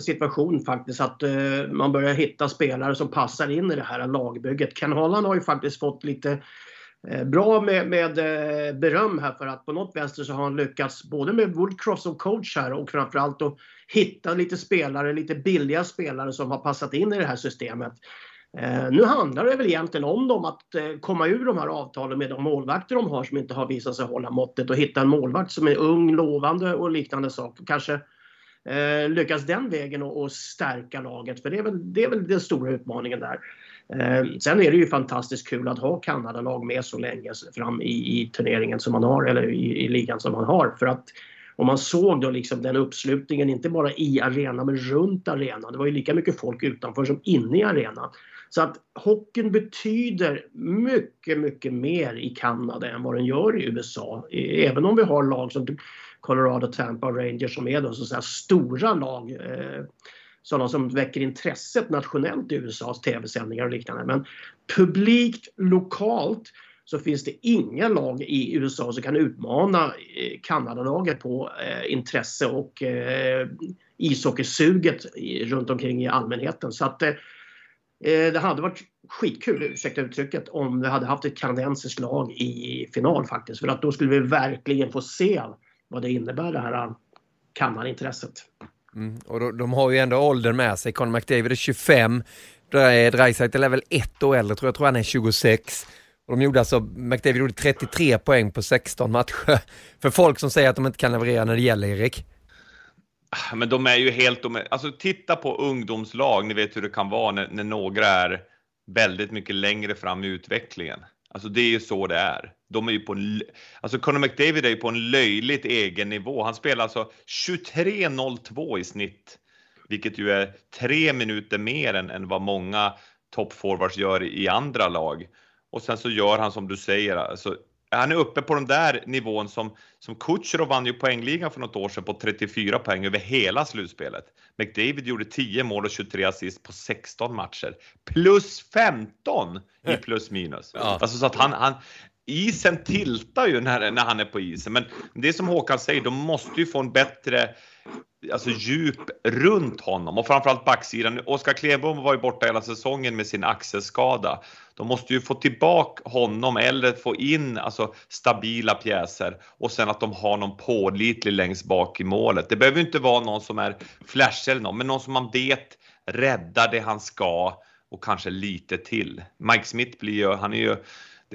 situation faktiskt att man börjar hitta spelare som passar in i det här lagbygget. Ken Holland har ju faktiskt fått lite bra med, med beröm här för att på något vänster så har han lyckats både med Woodcross som coach här och framförallt att hitta lite spelare, lite billiga spelare som har passat in i det här systemet. Eh, nu handlar det väl egentligen om dem att eh, komma ur de här avtalen med de målvakter de har som inte har visat sig hålla måttet och hitta en målvakt som är ung, lovande och liknande saker. Kanske eh, lyckas den vägen och, och, stärka laget för det är, väl, det är väl den stora utmaningen där. Eh, sen är det ju fantastiskt kul att ha Kanada-lag med så länge fram i, i turneringen som man har eller i, i ligan som man har för att och man såg då liksom den uppslutningen, inte bara i arenan men runt arenan. Det var ju lika mycket folk utanför som inne i arenan. Så att hockeyn betyder mycket, mycket mer i Kanada än vad den gör i USA. E, även om vi har lag som Colorado, Tampa och Rangers som är då så att säga stora lag. Eh, sådana som väcker intresset nationellt i USAs tv-sändningar och liknande. Men publikt, lokalt så finns det inga lag i USA som kan utmana eh, Kanadalaget på eh, intresse och eh, ishockeysuget runt omkring i allmänheten. Så att eh, eh, det hade varit skitkul, ursäkta uttrycket, om vi hade haft ett kanadensiskt lag i final faktiskt. För att då skulle vi verkligen få se vad det innebär det här Kanadaintresset. Mm, och då, de har ju ändå åldern med sig. Conor McDavid är 25, Dreisaitl är väl ett år äldre, tror jag tror han är 26. Och de gjorde alltså, McDavid gjorde 33 poäng på 16 matcher. För folk som säger att de inte kan leverera när det gäller, Erik. Ah, men de är ju helt, alltså titta på ungdomslag, ni vet hur det kan vara när, när några är väldigt mycket längre fram i utvecklingen. Alltså det är ju så det är. De är ju på en, alltså Conor McDavid är ju på en löjligt egen nivå. Han spelar alltså 23.02 i snitt, vilket ju är tre minuter mer än, än vad många toppforwards gör i andra lag. Och sen så gör han som du säger, alltså, han är uppe på den där nivån som, som Kutjerov vann ju poängligan för något år sedan på 34 poäng över hela slutspelet. McDavid gjorde 10 mål och 23 assist på 16 matcher. Plus 15 i plus minus. Ja. Alltså så att han, han, isen tiltar ju när, när han är på isen. Men det är som Håkan säger, de måste ju få en bättre alltså djup runt honom och framförallt backsidan. Oskar Klenbom var ju borta hela säsongen med sin axelskada. De måste ju få tillbaka honom eller få in alltså, stabila pjäser och sen att de har någon pålitlig längst bak i målet. Det behöver inte vara någon som är flash eller någon, men någon som man vet räddar det han ska och kanske lite till. Mike Smith blir ju, han är ju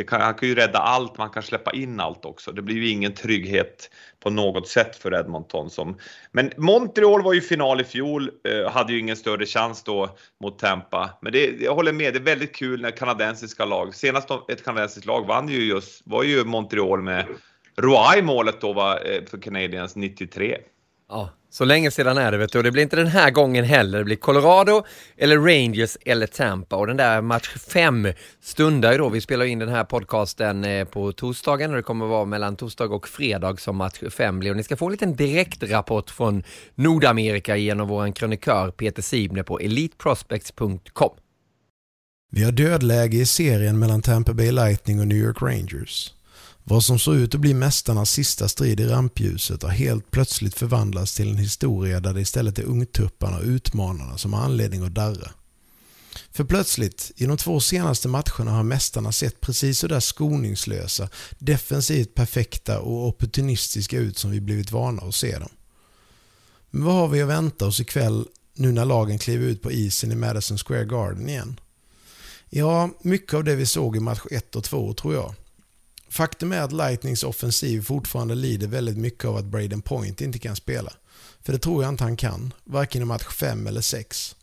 kan, han kan ju rädda allt, man kan släppa in allt också. Det blir ju ingen trygghet på något sätt för Edmonton. Som, men Montreal var ju final i fjol, eh, hade ju ingen större chans då mot Tampa. Men det, jag håller med, det är väldigt kul när kanadensiska lag, senast ett kanadensiskt lag vann ju just, var ju Montreal med Roy målet då var, eh, för Canadiens 93. Ja, så länge sedan är det vet du och det blir inte den här gången heller. Det blir Colorado eller Rangers eller Tampa och den där match 5 stundar ju då. Vi spelar in den här podcasten eh, på torsdagen och det kommer vara mellan torsdag och fredag som match 5 blir. Och ni ska få en liten direktrapport från Nordamerika genom vår krönikör Peter Sibne på eliteprospects.com. Vi har dödläge i serien mellan Tampa Bay Lightning och New York Rangers. Vad som såg ut att bli mästarnas sista strid i rampljuset har helt plötsligt förvandlats till en historia där det istället är ungtupparna och utmanarna som har anledning att darra. För plötsligt, i de två senaste matcherna har mästarna sett precis så där skoningslösa, defensivt perfekta och opportunistiska ut som vi blivit vana att se dem. Men vad har vi att vänta oss ikväll nu när lagen kliver ut på isen i Madison Square Garden igen? Ja, mycket av det vi såg i match 1 och 2 tror jag. Faktum är att Lightnings offensiv fortfarande lider väldigt mycket av att Braden Point inte kan spela. För det tror jag inte han kan, varken i match 5 eller 6.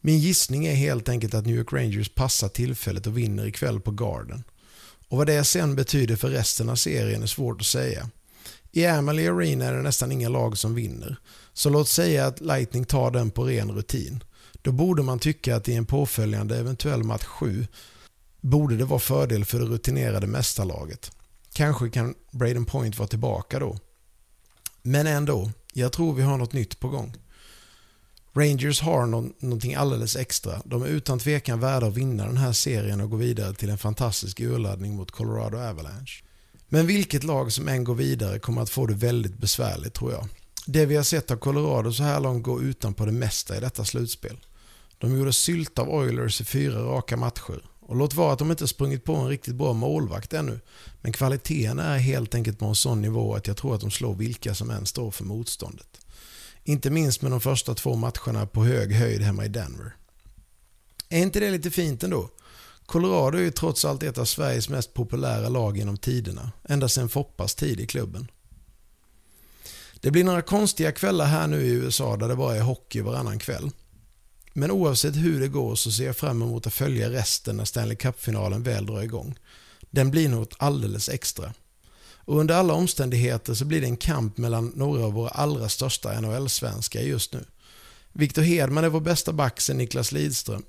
Min gissning är helt enkelt att New York Rangers passar tillfället och vinner ikväll på Garden. Och vad det sen betyder för resten av serien är svårt att säga. I Amalie Arena är det nästan inga lag som vinner, så låt säga att Lightning tar den på ren rutin. Då borde man tycka att i en påföljande eventuell match 7 borde det vara fördel för det rutinerade mästarlaget. Kanske kan Braden Point vara tillbaka då. Men ändå, jag tror vi har något nytt på gång. Rangers har no någonting alldeles extra. De är utan tvekan värda att vinna den här serien och gå vidare till en fantastisk urladdning mot Colorado Avalanche. Men vilket lag som än går vidare kommer att få det väldigt besvärligt tror jag. Det vi har sett av Colorado så här långt går utanpå det mesta i detta slutspel. De gjorde sylt av Oilers i fyra raka matcher. Och låt vara att de inte sprungit på en riktigt bra målvakt ännu. Men kvaliteten är helt enkelt på en sån nivå att jag tror att de slår vilka som än står för motståndet. Inte minst med de första två matcherna på hög höjd hemma i Denver. Är inte det lite fint ändå? Colorado är ju trots allt ett av Sveriges mest populära lag genom tiderna, ända sedan Foppas tid i klubben. Det blir några konstiga kvällar här nu i USA där det bara är hockey varannan kväll. Men oavsett hur det går så ser jag fram emot att följa resten när Stanley Cup-finalen väl drar igång. Den blir något alldeles extra. Och under alla omständigheter så blir det en kamp mellan några av våra allra största NHL-svenskar just nu. Viktor Hedman är vår bästa back sen Niklas Lidström.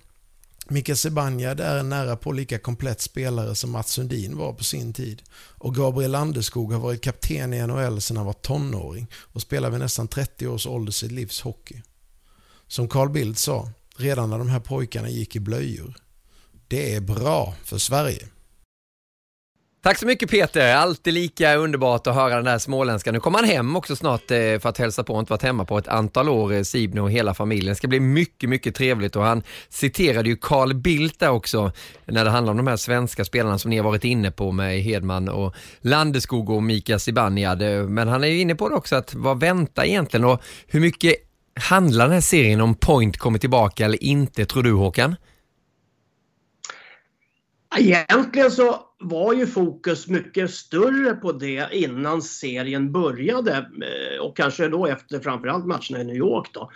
Mikael Zibanejad är en nära på lika komplett spelare som Mats Sundin var på sin tid. Och Gabriel Landeskog har varit kapten i NHL sedan han var tonåring och spelar vid nästan 30 års ålder sitt livs hockey. Som Carl Bildt sa, redan när de här pojkarna gick i blöjor. Det är bra för Sverige. Tack så mycket Peter, alltid lika underbart att höra den där småländska. Nu kommer han hem också snart eh, för att hälsa på, inte varit hemma på ett antal år, eh, Sibne och hela familjen. Det ska bli mycket, mycket trevligt och han citerade ju Carl Bildt där också när det handlar om de här svenska spelarna som ni har varit inne på med Hedman och Landeskog och Mika Zibanejad. Eh, men han är ju inne på det också att vad vänta egentligen och hur mycket handlar den här serien om Point kommer tillbaka eller inte tror du Håkan? Egentligen så var ju fokus mycket större på det innan serien började eh, och kanske då efter framförallt matcherna i New York då.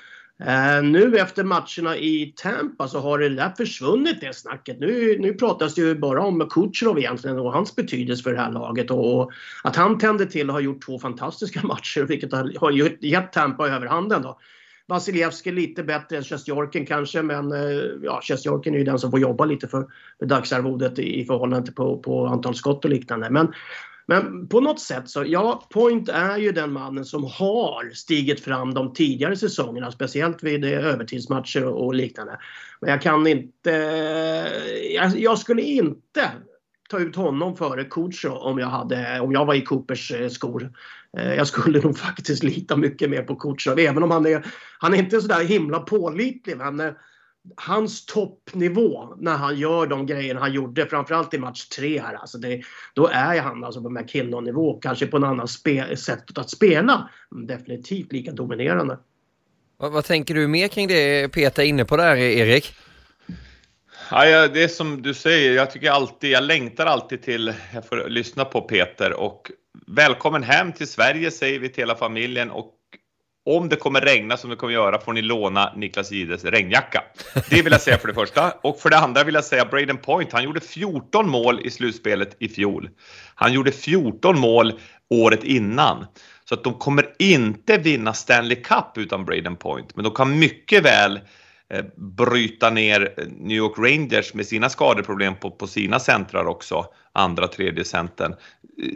Eh, nu efter matcherna i Tampa så har det där försvunnit det snacket. Nu, nu pratas det ju bara om Kucherov egentligen och hans betydelse för det här laget och, och att han tände till och har gjort två fantastiska matcher vilket har, har gett Tampa överhanden då. Vasilevski lite bättre än Sjestjorkin kanske men eh, ja, Sjestjorkin är ju den som får jobba lite för, för dagsarvodet i, i förhållande på, på antal skott och liknande. Men, men på något sätt så, ja, Point är ju den mannen som har stigit fram de tidigare säsongerna, speciellt vid eh, övertidsmatcher och liknande. Men jag kan inte, eh, jag, jag skulle inte ta ut honom före Kucho om jag, hade, om jag var i Coopers eh, skor. Eh, jag skulle nog faktiskt lita mycket mer på Kutjo. även om han är, han är inte sådär himla pålitlig. Men eh, hans toppnivå när han gör de grejerna han gjorde, framförallt i match 3 här, alltså det, då är han alltså på McKinnon-nivå, kanske på en annan sätt att spela. Mm, definitivt lika dominerande. Vad, vad, tänker du mer kring det Peter är inne på där, Erik? Ja, det är som du säger, jag tycker alltid, jag längtar alltid till jag får lyssna på Peter och välkommen hem till Sverige säger vi till hela familjen och om det kommer regna som det kommer göra får ni låna Niklas Gides regnjacka. Det vill jag säga för det första. Och för det andra vill jag säga Braden Point, han gjorde 14 mål i slutspelet i fjol. Han gjorde 14 mål året innan. Så att de kommer inte vinna Stanley Cup utan Braden Point, men de kan mycket väl Eh, bryta ner New York Rangers med sina skadeproblem på, på sina centrar också, andra, tredje centern.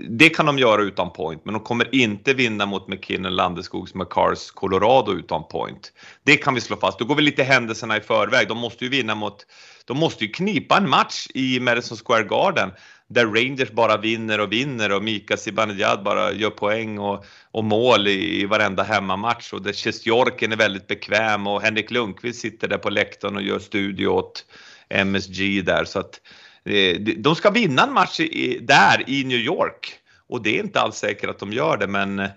Det kan de göra utan point, men de kommer inte vinna mot McKinnon, Landeskogs, McCars, Colorado utan point. Det kan vi slå fast. Då går vi lite händelserna i förväg. De måste ju vinna mot, de måste ju knipa en match i Madison Square Garden där Rangers bara vinner och vinner och Mika Zibanejad bara gör poäng och, och mål i, i varenda hemmamatch. Och där Sjestjorken är väldigt bekväm och Henrik Lundqvist sitter där på läktaren och gör studio åt MSG där. Så att eh, de ska vinna en match i, där i New York. Och det är inte alls säkert att de gör det men eh,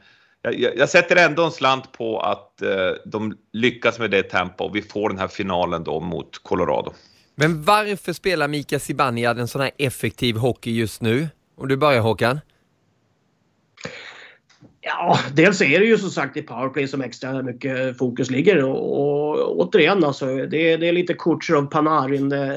jag, jag sätter ändå en slant på att eh, de lyckas med det tempo. Och vi får den här finalen då mot Colorado. Men varför spelar Mika Zibanejad en sån här effektiv hockey just nu? Om du börjar Håkan? Ja, dels är det ju som sagt i powerplay som extra mycket fokus ligger och, och återigen alltså det, det är lite Kutjerov Panarin eh,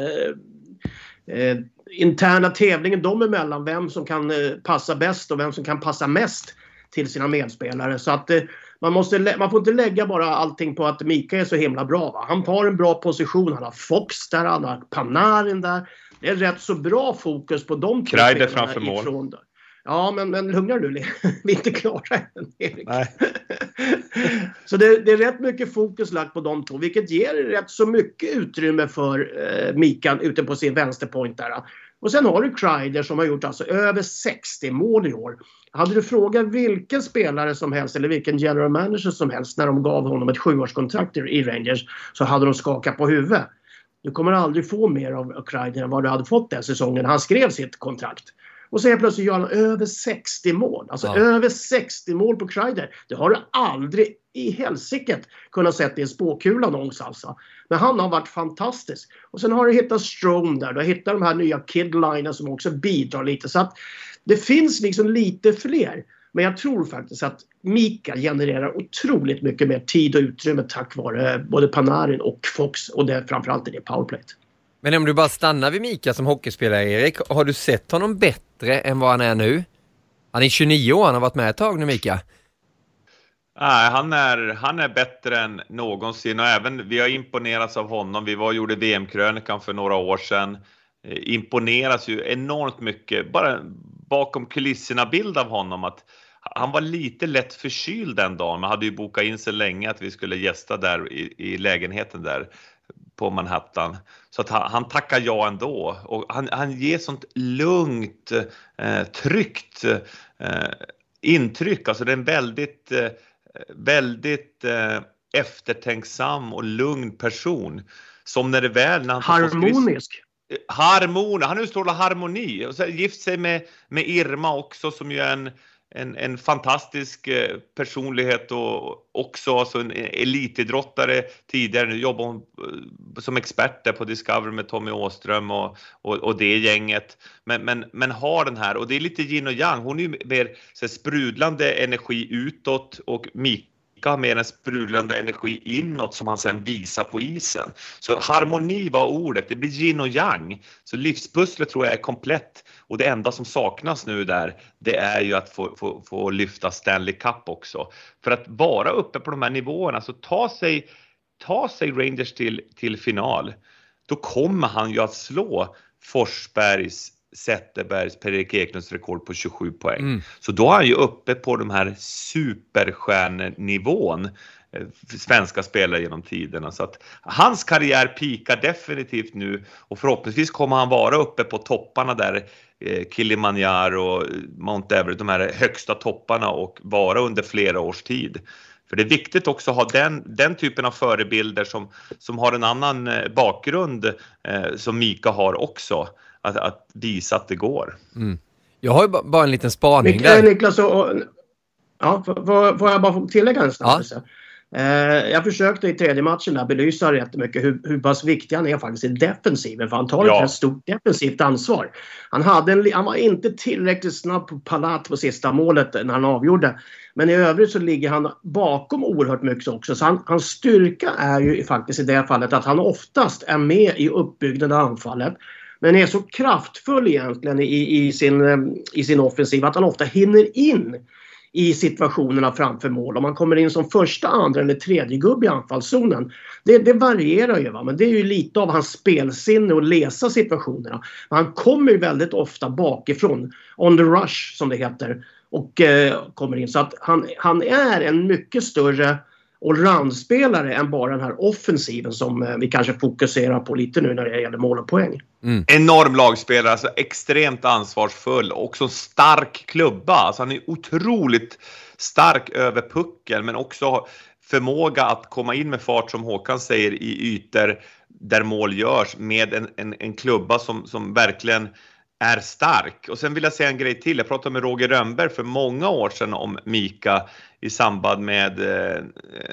eh, interna tävlingen dem emellan vem som kan eh, passa bäst och vem som kan passa mest till sina medspelare så att eh, man, måste, man får inte lägga bara allting på att Mika är så himla bra. Va? Han tar en bra position. Han har Fox där, han har Panarin där. Det är rätt så bra fokus på de två Kreider framför mål. Ja, men, men lugna nu Vi är inte klara än, Erik. Nej. så det, det, är rätt mycket fokus lagt på de två, vilket ger rätt så mycket utrymme för eh, Mika ute på sin vänsterpoint där. Och sen har du Kreider som har gjort alltså över 60 mål i år. Hade du frågat vilken spelare som helst eller vilken general manager som helst när de gav honom ett sjuårskontrakt i Rangers så hade de skakat på huvudet. Du kommer aldrig få mer av Kreider än vad du hade fått den säsongen han skrev sitt kontrakt. Och så helt plötsligt gör han över 60 mål. Alltså ja. över 60 mål på Kreider. Det har du aldrig i helsiket kunnat sett i en spåkula någonstans. Alltså. Men han har varit fantastisk. Och sen har du hittat Strome där. Du har hittat de här nya Kidlinen som också bidrar lite. Så att det finns liksom lite fler. Men jag tror faktiskt att Mika genererar otroligt mycket mer tid och utrymme tack vare både Panarin och Fox och det framförallt i det powerplayet. Men om du bara stannar vid Mika som hockeyspelare, Erik, har du sett honom bättre än vad han är nu? Han är 29 år, han har varit med ett tag nu, Mika. Nej, han är, han är bättre än någonsin och även vi har imponerats av honom. Vi var och gjorde VM-krönikan för några år sedan. Eh, imponeras ju enormt mycket, bara bakom kulisserna bild av honom att han var lite lätt förkyld den dagen. Man hade ju bokat in sig länge att vi skulle gästa där i, i lägenheten där på Manhattan. Så att han, han tackar ja ändå och han, han ger sånt lugnt, eh, tryggt eh, intryck. Alltså det är en väldigt, eh, väldigt eh, eftertänksam och lugn person. Som när det väl... När han Harmonisk. Harmon, han utstrålar harmoni. Och så gift sig med, med Irma också som ju är en en, en fantastisk eh, personlighet och också alltså en elitidrottare tidigare. Nu jobbar hon eh, som expert där på Discovery med Tommy Åström och, och, och, det gänget. Men, men, men har den här, och det är lite yin och yang. Hon är ju mer så sprudlande energi utåt och Mik har mer en sprudlande energi inåt som han sen visar på isen. Så harmoni var ordet, det blir yin och yang. Så livspusslet tror jag är komplett och det enda som saknas nu där, det är ju att få, få, få lyfta Stanley Cup också. För att vara uppe på de här nivåerna, så ta sig, ta sig Rangers till, till final, då kommer han ju att slå Forsbergs Zetterbergs, Per-Erik Eklunds rekord på 27 poäng. Mm. Så då är han ju uppe på de här superstjärnenivån eh, svenska spelare genom tiderna. Så att hans karriär pikar definitivt nu och förhoppningsvis kommer han vara uppe på topparna där, eh, Kilimanjaro, Mount Everest, de här högsta topparna och vara under flera års tid. För det är viktigt också att ha den, den typen av förebilder som, som har en annan eh, bakgrund eh, som Mika har också att, att visa att det går. Mm. Jag har ju bara en liten spaning Nik där. Niklas, och, ja, får, får jag bara tillägga en snabb? Ja. Eh, jag försökte i tredje matchen där belysa rätt mycket hur, hur pass viktig han är faktiskt i defensiven. För han tar ja. ett stort defensivt ansvar. Han, hade en, han var inte tillräckligt snabb på palat på sista målet när han avgjorde. Men i övrigt så ligger han bakom oerhört mycket också. Så han, hans styrka är ju faktiskt i det fallet att han oftast är med i uppbyggnaden av anfallet. Men är så kraftfull egentligen i, i, sin, eh, i sin offensiv att han ofta hinner in i situationerna framför mål. Om man kommer in som första, andra eller tredje gubbe i anfallszonen. Det, det varierar ju va? men det är ju lite av hans spelsinne att läsa situationerna. Men han kommer ju väldigt ofta bakifrån, on the rush som det heter, och eh, kommer in. Så att han, han är en mycket större allround-spelare än bara den här offensiven som eh, vi kanske fokuserar på lite nu när det gäller mål och poäng. Mm. Enorm lagspelare, alltså extremt ansvarsfull och också stark klubba. Alltså han är otroligt stark över pucken men också förmåga att komma in med fart som Håkan säger i ytor där mål görs med en, en, en klubba som, som verkligen är stark. Och sen vill jag säga en grej till. Jag pratade med Roger Rönnberg för många år sedan om Mika i samband med eh,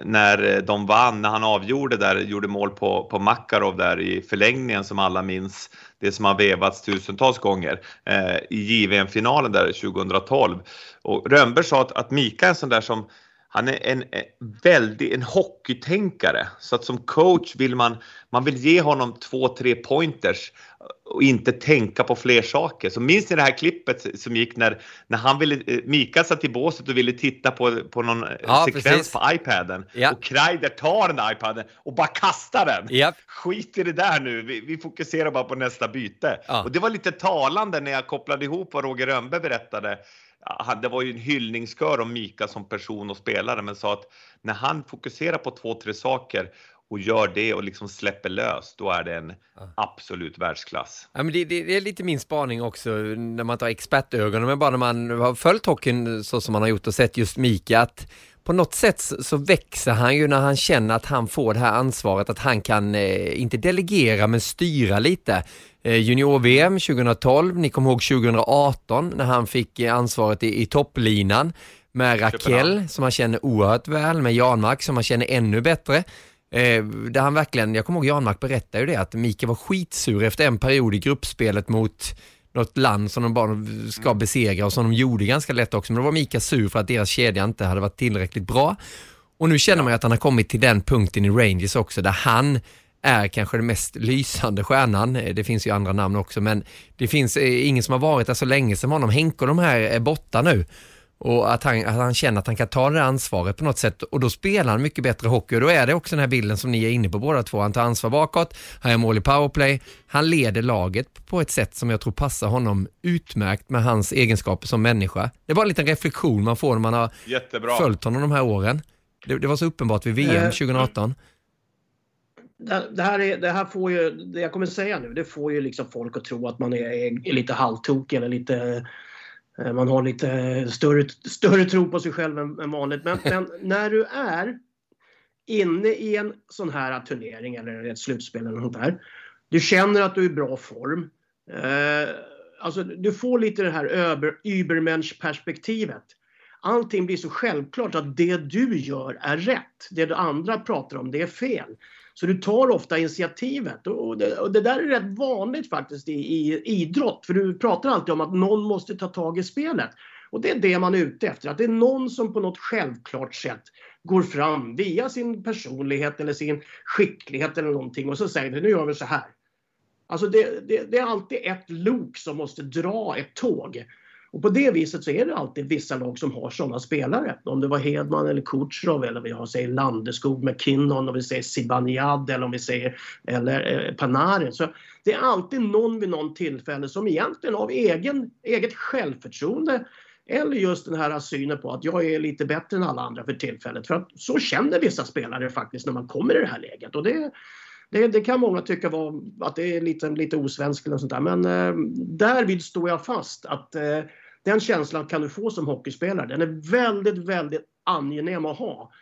när eh, de vann, när han avgjorde där, gjorde mål på, på Makarov där i förlängningen som alla minns. Det som har vevats tusentals gånger eh, i JVM-finalen där 2012. Och Rönnberg sa att, att Mika är en sån där som han är en, väldigt en hockeytänkare så att som coach vill man man vill ge honom två, tre pointers och inte tänka på fler saker. Så minns ni det här klippet som gick när, när han ville, eh, Mikael satt i båset och ville titta på, på någon eh, ja, sekvens precis. på iPaden ja. och Kreider tar den iPaden och bara kastar den. Yep. Skit i det där nu, vi, vi fokuserar bara på nästa byte. Ja. Och det var lite talande när jag kopplade ihop vad Roger Rönnberg berättade det var ju en hyllningskör om Mika som person och spelare, men sa att när han fokuserar på två, tre saker och gör det och liksom släpper lös, då är det en absolut världsklass. Ja, men det, det, är lite min spaning också när man tar expertögon, men bara när man har följt hockeyn så som man har gjort och sett just Mika, att på något sätt så växer han ju när han känner att han får det här ansvaret, att han kan, eh, inte delegera, men styra lite. Eh, Junior-VM 2012, ni kommer ihåg 2018 när han fick eh, ansvaret i, i topplinan med Raquel som han känner oerhört väl, med Janmark som han känner ännu bättre. Eh, där han verkligen, jag kommer ihåg Janmark berättade ju det, att Mikael var skitsur efter en period i gruppspelet mot något land som de bara ska besegra och som de gjorde ganska lätt också. Men då var Mika sur för att deras kedja inte hade varit tillräckligt bra. Och nu känner man ju att han har kommit till den punkten i Rangers också där han är kanske den mest lysande stjärnan. Det finns ju andra namn också, men det finns eh, ingen som har varit där så länge som honom. Henke och de här är borta nu. Och att han, att han känner att han kan ta det ansvaret på något sätt och då spelar han mycket bättre hockey och då är det också den här bilden som ni är inne på båda två. Han tar ansvar bakåt, han gör mål i powerplay, han leder laget på ett sätt som jag tror passar honom utmärkt med hans egenskaper som människa. Det är bara en liten reflektion man får när man har Jättebra. följt honom de här åren. Det, det var så uppenbart vid VM 2018. Eh, det här, är, det här får ju, det jag kommer säga nu, det får ju liksom folk att tro att man är, är lite halvtokig eller lite man har lite större, större tro på sig själv än, än vanligt. Men, men, när du är inne i en sån här turnering eller ett slutspel eller något där. Du känner att du är i bra form. Eh, alltså, du får lite det här Übermensch-perspektivet. Allting blir så självklart att det du gör är rätt. Det du andra pratar om, det är fel. Så du tar ofta initiativet och det, och det där är rätt vanligt faktiskt i, i, idrott. För du pratar alltid om att någon måste ta tag i spelet. Och det är det man är ute efter, att det är någon som på något självklart sätt går fram via sin personlighet eller sin skicklighet eller någonting och så säger det nu gör vi så här. Alltså det, det, det är alltid ett lok som måste dra ett tåg. Och på det viset så är det alltid vissa lag som har sådana spelare. Om det var Hedman eller Kutjerov eller vi har säger Landeskog, McKinnon, om vi säger Zibanejad eller om vi säger eller eh, Panarin. Så det är alltid någon vid någon tillfälle som egentligen av egen, eget självförtroende eller just den här synen på att jag är lite bättre än alla andra för tillfället. För att så känner vissa spelare faktiskt när man kommer i det här läget. Och det, det, det, kan många tycka var, att det är lite, lite osvenskt eller sånt där. Men eh, därvid står jag fast att eh, den känslan kan du få som hockeyspelare. Den är väldigt, väldigt angenäm att ha.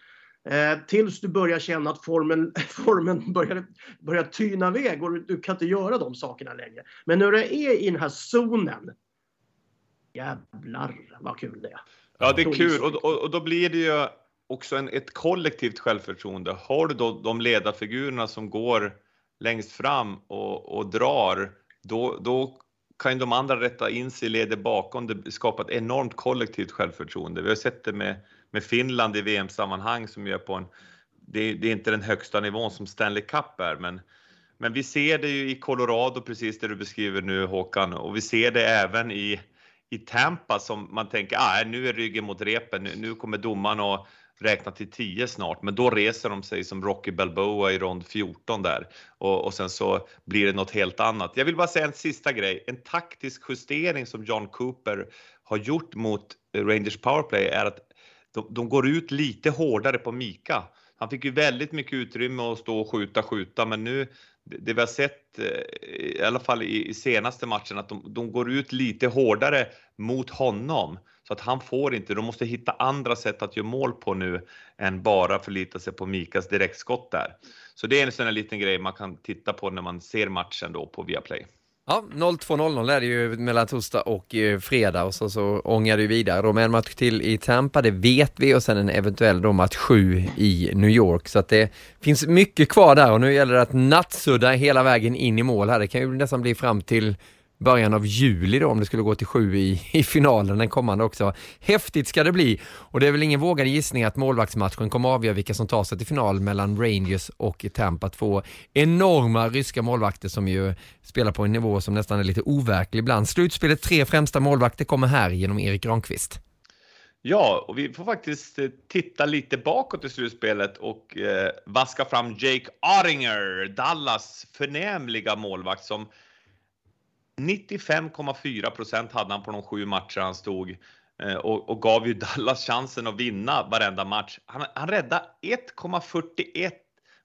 Eh, tills du börjar känna att formen, formen börjar, börjar tyna iväg och du, du kan inte göra de sakerna längre. Men när du är i den här zonen, jävlar vad kul det är. Ja, det är kul och, och, och då blir det ju också en, ett kollektivt självförtroende. Har du då de ledarfigurerna som går längst fram och, och drar, då, då kan de andra rätta in sig i ledet bakom. Det skapar ett enormt kollektivt självförtroende. Vi har sett det med, med Finland i VM-sammanhang som gör på en, det, det, är inte den högsta nivån som Stanley Cup är, men, men vi ser det ju i Colorado, precis det du beskriver nu Håkan, och vi ser det även i, i Tampa som man tänker, ah, nu är ryggen mot repen, nu, nu kommer domaren och räkna till 10 snart, men då reser de sig som Rocky Balboa i rond 14 där och, och sen så blir det något helt annat. Jag vill bara säga en sista grej. En taktisk justering som John Cooper har gjort mot Rangers powerplay är att de, de går ut lite hårdare på Mika. Han fick ju väldigt mycket utrymme att stå och skjuta, skjuta, men nu det vi har sett, eh, i alla fall i, senaste matchen, att de, de, går ut lite hårdare mot honom. Så att han får inte, de måste hitta andra sätt att göra mål på nu än bara förlita sig på Mikas direktskott där. Så det är en sån här liten grej man kan titta på när man ser matchen då på Viaplay. Ja, 02.00 är det ju mellan torsdag och eh, fredag och så, så ångar det vidare då med en match till i Tampa, det vet vi och sen en eventuell då match 7 i New York så att det finns mycket kvar där och nu gäller det att nattsudda hela vägen in i mål här. Det kan ju nästan bli fram till början av juli då om det skulle gå till sju i, i finalen den kommande också. Häftigt ska det bli och det är väl ingen vågad gissning att målvaktsmatchen kommer avgöra vilka som tar sig till final mellan Rangers och Tampa. Två enorma ryska målvakter som ju spelar på en nivå som nästan är lite overklig ibland. Slutspelet tre främsta målvakter kommer här genom Erik Granqvist. Ja, och vi får faktiskt eh, titta lite bakåt i slutspelet och eh, vaska fram Jake Ottinger, Dallas förnämliga målvakt som 95,4 procent hade han på de sju matcher han stod eh, och, och, gav ju Dallas chansen att vinna varenda match. Han, han räddade 1,41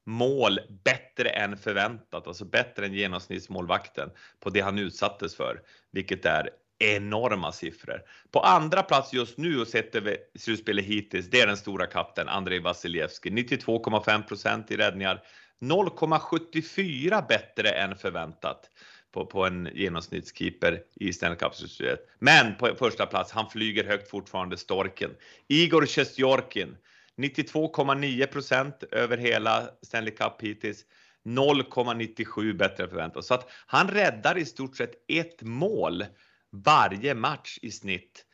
mål bättre än förväntat, alltså bättre än genomsnittsmålvakten på det han utsattes för, vilket är enorma siffror. På andra plats just nu och sett över slutspelet hittills, det är den stora katten Andrei Vasilevski. 92,5 procent i räddningar, 0,74 bättre än förväntat på, på en genomsnittskeeper i Stanley Cup-systemet. Men på första plats, han flyger högt fortfarande, Storken. Igor Sjestjorkin, 92,9 procent över hela Stanley Cup hittills. 0,97 bättre än förväntat. Så att han räddar i stort sett ett mål varje match i snitt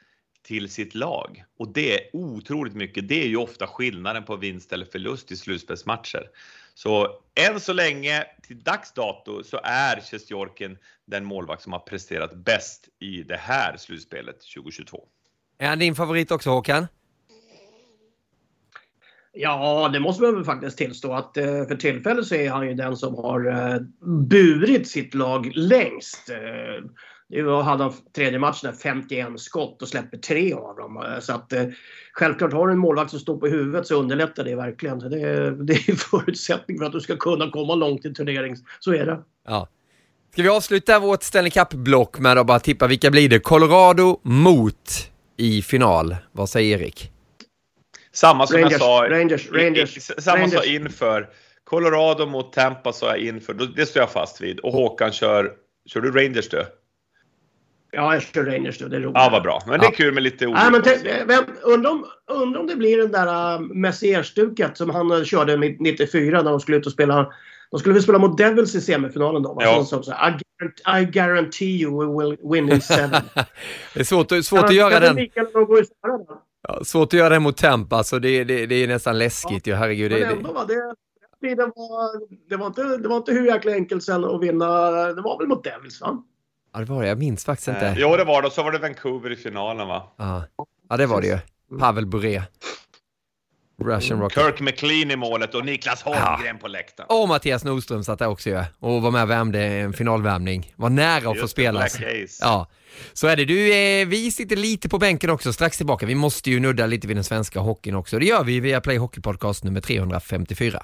till sitt lag. Och det är otroligt mycket. Det är ju ofta skillnaden på vinst eller förlust i slutspelsmatcher. Så än så länge, till dags dato, så är Sjestjorkin den målvakt som har presterat bäst i det här slutspelet 2022. Är han din favorit också Håkan? Ja, det måste man väl faktiskt tillstå att eh, för tillfället så är han ju den som har eh, burit sitt lag längst. Nu hade han tredje matchen 51 skott och släpper tre av dem. Så att eh, självklart har du en målvakt som står på huvudet så underlättar det verkligen. Det är, det är förutsättning för att du ska kunna komma långt i turnering. Så är det. Ja. Ska vi avsluta vårt Stanley Cup-block med att bara tippa vilka blir det? Colorado mot i final. Vad säger Erik? Samma som Rangers, jag sa, Rangers, Rangers, i, samma Rangers. sa inför. Colorado mot Tampa sa jag inför, det står jag fast vid. Och Håkan kör, kör du Rangers du? Ja, jag kör Rangers. Det är roligt. Ja, vad bra. Men det är kul med lite olika. Nej, men vem, undrar, om, undrar om det blir den där uh, Messier-stuket som han uh, körde 94 när de skulle ut och spela. De skulle väl spela mot Devils i semifinalen då? Ja. Så, så, I, guarantee, I guarantee you we will win in seven. det är svårt, svårt att göra den. Ja, Ja, svårt att göra det mot Tampa, så det, det, det är nästan läskigt. Ja, herregud. Men Det, ändå var det... Det var, det, var inte, det var inte hur jäkla enkelt sen att vinna. Det var väl mot Devils va? Ja, det var det. Jag minns faktiskt inte. Eh, jo, det var det. Och så var det Vancouver i finalen va? Ja, ja det var det ju. Pavel Bure. Russian Rocket. Kirk McLean i målet och Niklas Holmgren på läktaren. Och Mattias Nordström satt där också ju. Och var med och värmde en finalvärmning. Var nära att få Just spela. Black Ace. Ja, så är det. Du, eh, vi sitter lite på bänken också strax tillbaka. Vi måste ju nudda lite vid den svenska hockeyn också. Det gör vi via Play Hockey Podcast nummer 354.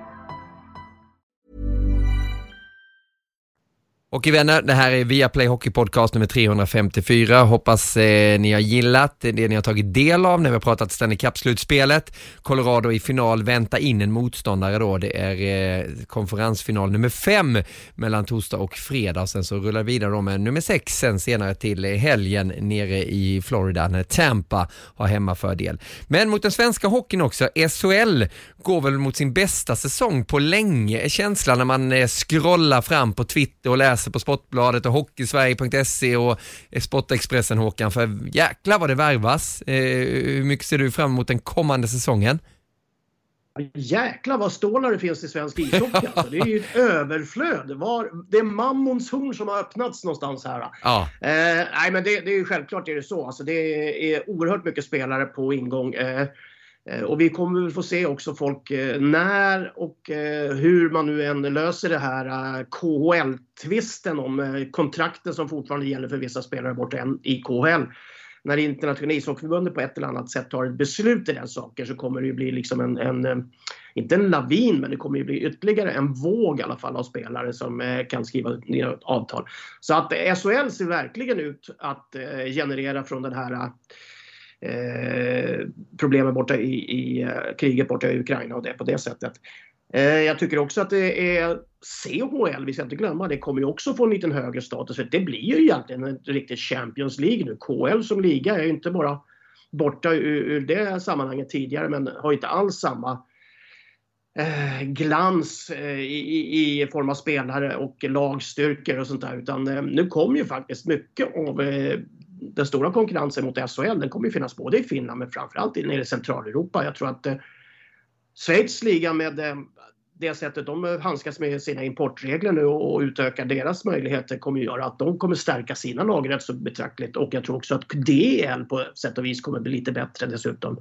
Och vänner, det här är Viaplay Hockey Podcast nummer 354. Hoppas eh, ni har gillat det ni har tagit del av när vi har pratat Stanley Cup-slutspelet. Colorado i final, vänta in en motståndare då. Det är eh, konferensfinal nummer fem mellan torsdag och fredag. Sen så rullar vi vidare då med nummer sex sen senare till helgen nere i Florida när Tampa har hemmafördel. Men mot den svenska hockeyn också, SHL går väl mot sin bästa säsong på länge, är känslan när man eh, scrollar fram på Twitter och läser läser på Sportbladet och Hockeysverige.se och Sportexpressen Håkan, för jäklar vad det värvas. Eh, hur mycket ser du fram emot den kommande säsongen? Jäklar vad stålar det finns i svensk ishockey. Alltså. Det är ju ett överflöd. det är mammons horn som har öppnats någonstans här. Ja. Eh, nej, men det, det är ju självklart är det så. Alltså, det är oerhört mycket spelare på ingång. Eh, Eh, och vi kommer väl få se också folk eh, när och eh, hur man nu än löser det här KHL-tvisten om kontrakten som fortfarande gäller för vissa spelare borta i KHL. När Internationella ishockeyförbundet på ett eller annat sätt tar ett beslut i den saken så kommer det ju bli liksom en, en, inte en lavin, men det kommer ju bli ytterligare en våg i alla fall av spelare som kan skriva nya avtal. Så att SHL ser verkligen ut att generera från den här Eh, problemen borta i, i eh, kriget borta i Ukraina och det på det sättet. Eh, jag tycker också att det är CHL, vi ska inte glömma, det kommer ju också få en liten högre status. För det blir ju egentligen en riktig Champions League nu. KL som liga är ju inte bara borta ur, ur det sammanhanget tidigare men har inte alls samma eh, glans eh, i, i, form av spelare och lagstyrkor och sånt där. Utan eh, nu kommer ju faktiskt mycket av eh, den stora konkurrensen mot SHL den kommer ju finnas både i Finland men framförallt nere i Centraleuropa. Jag tror att eh, Schweiz liga med eh, det sättet de handskas med sina importregler nu och utökar deras möjligheter kommer att göra att de kommer stärka sina lag rätt så betraktligt och jag tror också att DL på sätt och vis kommer bli lite bättre dessutom.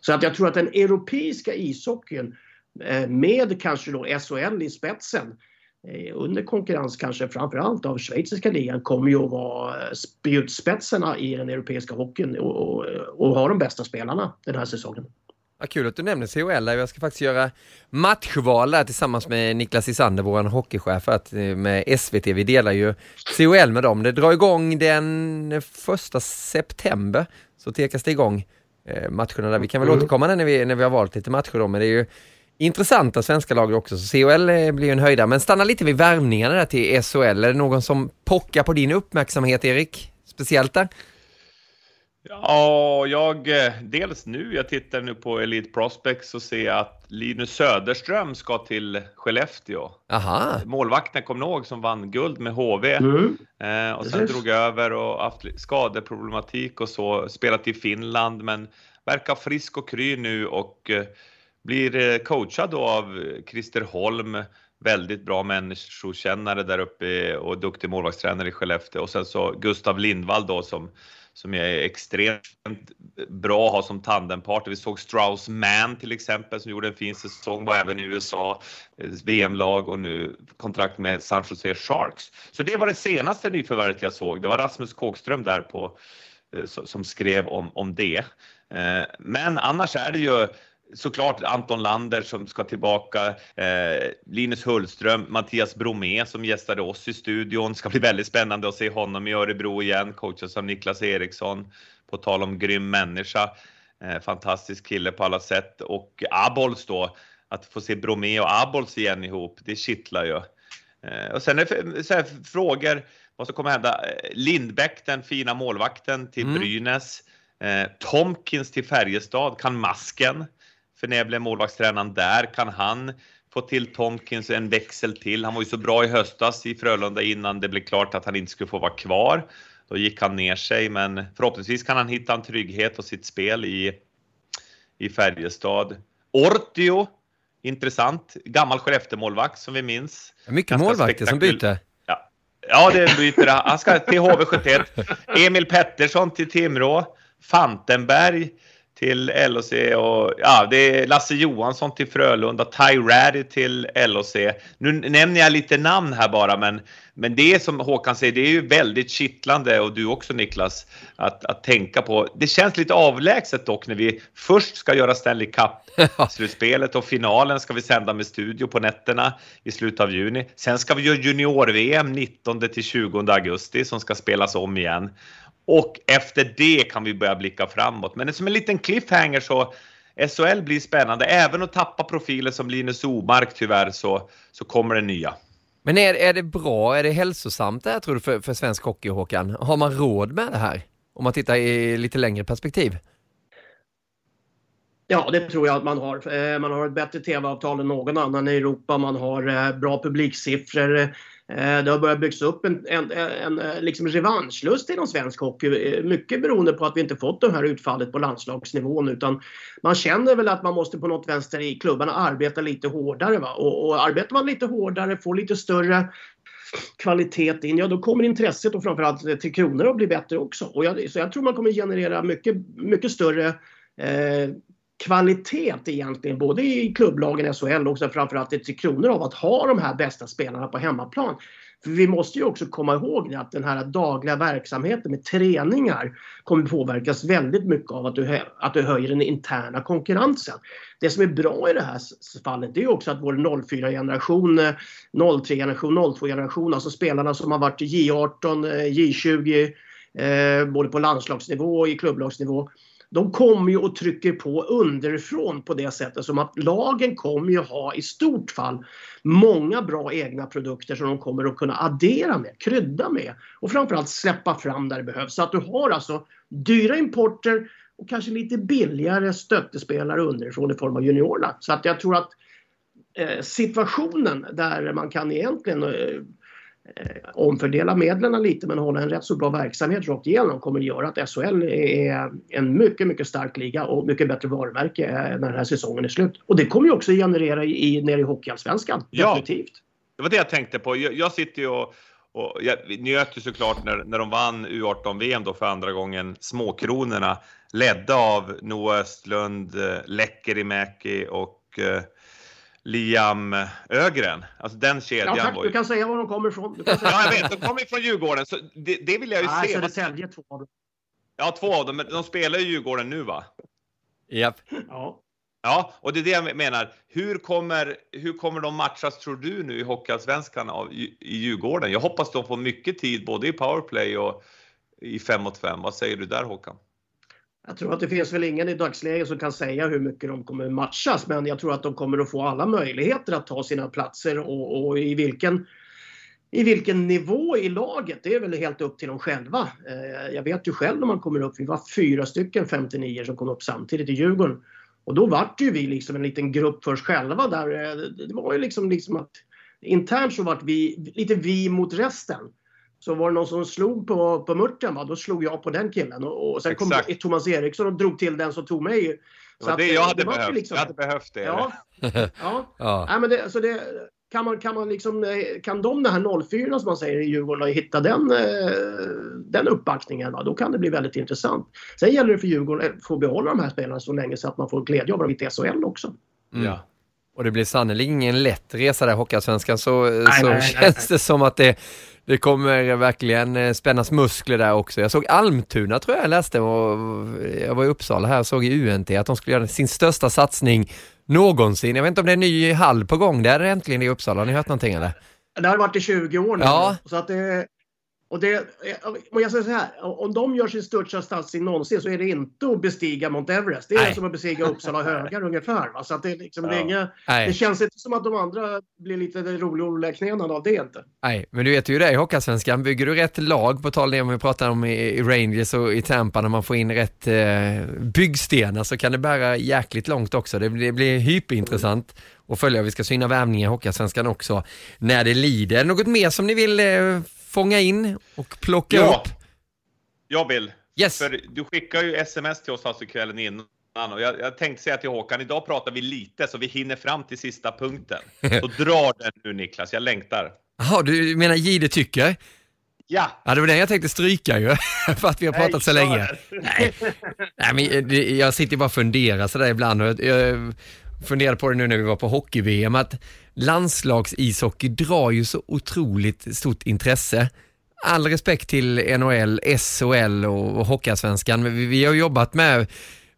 Så att jag tror att den europeiska ishockeyn eh, med kanske då SHL i spetsen Eh, under konkurrens kanske framförallt av schweiziska ligan kommer ju att vara spjutspetsarna i den europeiska hockeyn och, och, och ha de bästa spelarna den här säsongen. Vad kul att du nämner CHL, jag ska faktiskt göra matchval där tillsammans med Niklas Isander, vår hockeychef, att, eh, med SVT. Vi delar ju CHL med dem. Det drar igång den första september, så tekas det igång eh, matcherna där. Vi kan väl mm. återkomma när vi, när vi har valt lite matcher då, men det är ju intressanta svenska lag också, så CHL eh, blir ju en höjda. Men stanna lite vid värvningarna där till SHL. Är det någon som pockar på din uppmärksamhet, Erik? Speciellt där? Ja, jag, eh, dels nu, jag tittar nu på Elite Prospects och ser att Linus Söderström ska till Skellefteå. Aha. Målvakten, kom ihåg, som vann guld med HV. Mm. Eh, och sen Precis. drog över och haft skadeproblematik och så, spelat i Finland men verkar frisk och kry nu och eh, blir eh, coachad då av eh, Christer Holm, väldigt bra människokännare där uppe och duktig målvaktstränare i Skellefteå och sen så Gustav Lindvall då som som är extremt bra att ha som tandempartner. Vi såg Strauss Mann till exempel som gjorde en fin säsong, var även i USA, eh, VM-lag och nu kontrakt med San Jose Sharks. Så det var det senaste nyförvärvet jag såg. Det var Rasmus Kåkström där på, som skrev om, om det. Men annars är det ju såklart Anton Lander som ska tillbaka, eh, Linus Hullström, Mattias Bromé som gästade oss i studion. Ska bli väldigt spännande att se honom i Örebro igen, coachas av Niklas Eriksson. På tal om grym människa, eh, fantastisk kille på alla sätt. Och Abols då, att få se Bromé och Abols igen ihop, det kittlar ju. Eh, och sen är det så här, frågor, vad som kommer hända. Eh, Lindbäck, den fina målvakten till mm. Brynäs. Eh, Tomkins till Färjestad, kan masken förnämliga målvaktstränaren där. Kan han få till Tomkins en växel till? Han var ju så bra i höstas i Frölunda innan det blev klart att han inte skulle få vara kvar. Då gick han ner sig, men förhoppningsvis kan han hitta en trygghet och sitt spel i, i Färjestad. Ortio, intressant. Gammal Skellefteå-målvakt som vi minns. Mycket målvakter som byter. Ja. ja, det byter Han ska till HV71. Emil Pettersson till Timrå. Fantenberg till LOC och ja, det är Lasse Johansson till Frölunda, Ty Raddy till LOC. Nu nämner jag lite namn här bara, men, men det är som Håkan säger, det är ju väldigt kittlande och du också Niklas, att, att tänka på. Det känns lite avlägset dock när vi först ska göra Stanley Cup-slutspelet och finalen ska vi sända med studio på nätterna i slutet av juni. Sen ska vi göra junior-VM 19 till 20 augusti som ska spelas om igen. Och efter det kan vi börja blicka framåt. Men som en liten cliffhanger så SHL blir spännande. Även att tappa profiler som Linus Omark tyvärr så, så kommer det nya. Men är, är det bra, är det hälsosamt det här tror du för, för svensk hockey Håkan? Har man råd med det här? Om man tittar i lite längre perspektiv? Ja, det tror jag att man har. Eh, man har ett bättre tv-avtal än någon annan i Europa. Man har eh, bra publiksiffror. Eh, det har börjat byggas upp en, en, en, en liksom revanschlust inom svensk hockey. Eh, mycket beroende på att vi inte fått det här utfallet på landslagsnivån utan man känner väl att man måste på något vänster i klubbarna arbeta lite hårdare. Va? Och, och arbetar man lite hårdare, får lite större kvalitet in, ja då kommer intresset och framförallt till kronor att bli bättre också. Och jag, så jag tror man kommer generera mycket, mycket större eh, kvalitet egentligen, både i klubblagen SHL och framförallt i Tre Kronor av att ha de här bästa spelarna på hemmaplan. För vi måste ju också komma ihåg att den här dagliga verksamheten med träningar kommer påverkas väldigt mycket av att du, att du höjer den interna konkurrensen. Det som är bra i det här fallet det är också att vår 04-generation, 03-generation, 02-generation, alltså spelarna som har varit i J18, eh, J20, eh, både på landslagsnivå och i klubblagsnivå de kommer ju och trycker på underifrån på det sättet som att lagen kommer ju ha i stort fall många bra egna produkter som de kommer att kunna addera med, krydda med och framförallt släppa fram där det behövs. Så att du har alltså dyra importer och kanske lite billigare stöttespelare underifrån i form av juniorerna. Så att jag tror att eh, situationen där man kan egentligen eh, omfördela medlen lite men hålla en rätt så bra verksamhet rakt igenom kommer att göra att SHL är en mycket, mycket stark liga och mycket bättre varumärke eh, när den här säsongen är slut. Och det kommer ju också generera i, nere i Hockeyallsvenskan. Ja, definitivt. det var det jag tänkte på. Jag, jag sitter ju och och jag njöt ju såklart när, när de vann U18-VM då för andra gången, Småkronorna, ledda av Noah Östlund, eh, Lekkerimäki och eh, Liam Ögren. Alltså den kedjan. Ja, tack. Var ju... Du kan säga var de kommer ifrån. ja, jag vet. De kommer från Djurgården. Så det, det vill jag ju Nej, se. Södertälje två av dem. Ja, två av dem. Men de spelar ju Djurgården nu va? Japp. Ja. Ja, och det är det jag menar. Hur kommer, hur kommer de matchas tror du nu i Hockeyallsvenskan i Djurgården? Jag hoppas de får mycket tid både i powerplay och i 5 mot 5. Vad säger du där Håkan? Jag tror att det finns väl ingen i dagsläget som kan säga hur mycket de kommer matchas men jag tror att de kommer att få alla möjligheter att ta sina platser och, och i vilken i vilken nivå i laget, det är väl helt upp till dem själva. Eh, jag vet ju själv när man kommer upp, vi var fyra stycken 59 som kom upp samtidigt i Djurgården. Och då vart ju vi liksom en liten grupp för oss själva där. Eh, det var ju liksom, liksom att internt så vart vi lite vi mot resten. Så var det någon som slog på, på murten, va? då slog jag på den killen. Och, och sen Exakt. kom Thomas Eriksson och drog till den som tog mig. Det Så att, det eh, jag hade vart ju behövt. liksom- Jag hade behövt det. Ja, ja. Ja. Nej, men det, så det, kan, man, kan, man liksom, eh, kan de, den här 04 som man säger i Djurgården, hitta den, eh, den uppbackningen, va? då kan det bli väldigt intressant. Sen gäller det för Djurgården att få behålla de här spelarna så länge så att man får glädje av dem i SHL också. Mm. Ja. Och det blir sannerligen ingen lätt resa där Hockeyallsvenskan så, så nej, nej, känns det som att det, det kommer verkligen eh, spännas muskler där också. Jag såg Almtuna tror jag jag läste och jag var i Uppsala här och såg i UNT att de skulle göra sin största satsning någonsin. Jag vet inte om det är en ny hall på gång där äntligen i Uppsala. Har ni hört någonting eller? Det har varit i 20 år nu. Ja. Så att det, och det, och jag säger så här, om de gör sin största satsning någonsin så är det inte att bestiga Mount Everest. Det är Nej. som att bestiga Uppsala högar ungefär. Va? Så att det, liksom, det, är Ja. inga, Nej. det känns inte som att de andra blir lite roliga av det inte. Nej, men du vet ju det i Hockeyallsvenskan, bygger du rätt lag, på tal om vi pratar om i, i Rangers och i Tampa, när man får in rätt eh, byggstenar så kan det bära jäkligt långt också. Det blir, det blir hyperintressant att följa. Vi ska syna värvningar i Hockeyallsvenskan också när det lider. Något mer som ni vill eh, fånga in och plocka Ja. upp? Jag vill. Yes. För du skickar ju sms till oss alltså kvällen innan och jag, jag tänkte säga till Håkan, idag pratar vi lite så vi hinner fram till sista punkten. Så dra den nu Niklas, jag längtar. Jaha, du menar Gide tycker? Ja. ja, det var den jag tänkte stryka ju, för att vi har pratat Nej, så länge. Nej, Nej men eh, jag sitter bara och funderar sådär ibland och jag funderade på det nu när vi var på hockey-VM, att landslagsishockey drar ju så otroligt stort intresse. All respekt till NHL, SHL och, och Hockeyallsvenskan, men vi, vi har jobbat med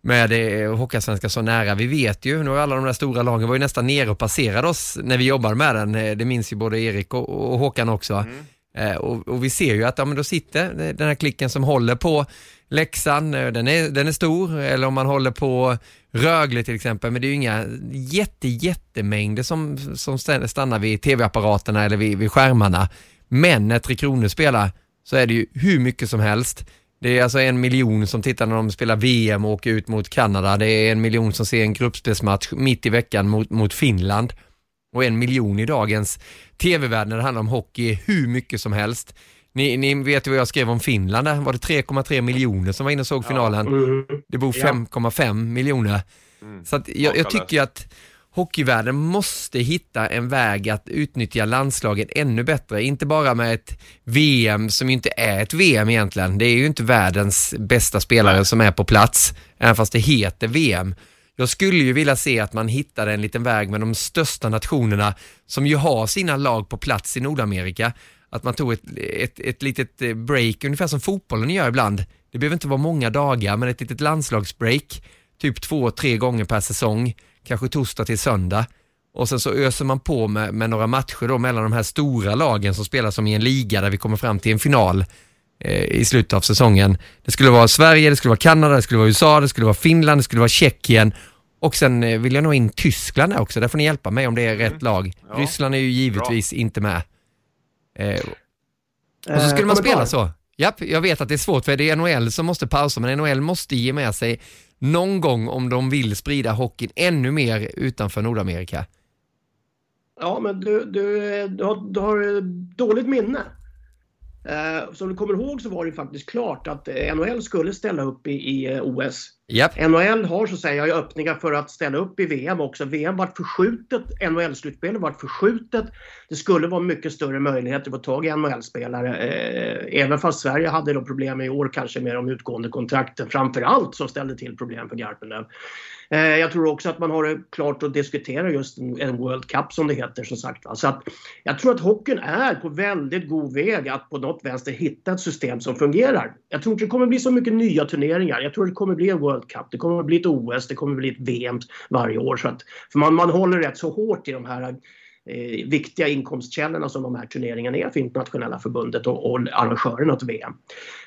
med Hockeyallsvenskan så nära. Vi vet ju, nu har alla de där stora lagen var ju nästan nere och passerade oss när vi jobbade med den. Eh, det minns ju både Erik och, och Håkan också. Mm. Eh, och, och vi ser ju att ja, men då sitter den här klicken som håller på Leksand, eh, den är, den är stor, eller om man håller på Rögle till exempel, men det är ju inga jätte, jättemängder som, som stannar vid tv-apparaterna eller vid, vid skärmarna. Men när Tre Kronor spelar så är det ju hur mycket som helst. Det är alltså en miljon som tittar när de spelar VM och åker ut mot Kanada. Det är en miljon som ser en gruppspelsmatch mitt i veckan mot, mot Finland. Och en miljon i dagens tv-värld när det handlar om hockey är hur mycket som helst. Ni, ni vet ju vad jag skrev om Finland där. Var det 3,3 miljoner som var inne och såg finalen? Mm. Det bor Ja. 5,5 miljoner. Så att jag, jag tycker ju att hockeyvärlden måste hitta en väg att utnyttja landslagen ännu bättre. Inte bara med ett VM som inte är ett VM egentligen. Det är ju inte världens bästa spelare som är på plats, även fast det heter VM. Jag skulle ju vilja se att man hittade en liten väg med de största nationerna som ju har sina lag på plats i Nordamerika. Att man tog ett, ett, ett litet eh, break, ungefär som fotbollen gör ibland. Det behöver inte vara många dagar, men ett litet landslagsbreak, typ två, tre gånger per säsong, kanske torsdag till söndag. Och sen så öser man på med, med några matcher då mellan de här stora lagen som spelar som i en liga där vi kommer fram till en final i slutet av säsongen. Det skulle vara Sverige, det skulle vara Kanada, det skulle vara USA, det skulle vara Finland, det skulle vara Tjeckien och sen eh, vill jag nog in Tyskland där också, där får ni hjälpa mig om det är rätt lag. Ja, Ryssland är ju givetvis inte med. Eh, och så Eh, skulle man spela så. Japp, jag vet att det är svårt för det är NHL som måste pausa, men NHL måste ge med sig någon gång om de vill sprida hockeyn ännu mer utanför Nordamerika. Ja, men du, du, du, har, du har dåligt minne. Eh, Som du kommer ihåg så var det faktiskt klart att eh, NHL skulle ställa upp i, i eh, OS. Yep. NHL har så att säga öppningar för att ställa upp i VM också. VM vart förskjutet, NHL-slutspelet vart förskjutet. Det skulle vara mycket större möjligheter att få tag i NHL-spelare. Eh, även fast Sverige hade då problem i år kanske med de utgående kontrakten framförallt som ställde till problem för Garpenlöv. Eh, jag tror också att man har det klart att diskutera just en, en World Cup som det heter som sagt. va. Så att jag tror att hockeyn är på väldigt god väg att på något vänster hitta ett system som fungerar. Jag tror inte det kommer bli så mycket nya turneringar. Jag tror det kommer bli en World Cup, det kommer att bli ett OS, det kommer att bli ett VM varje år. Så att, för man, man håller rätt så hårt i de här eh, viktiga inkomstkällorna som de här turneringarna är för internationella förbundet och, och arrangörerna åt VM.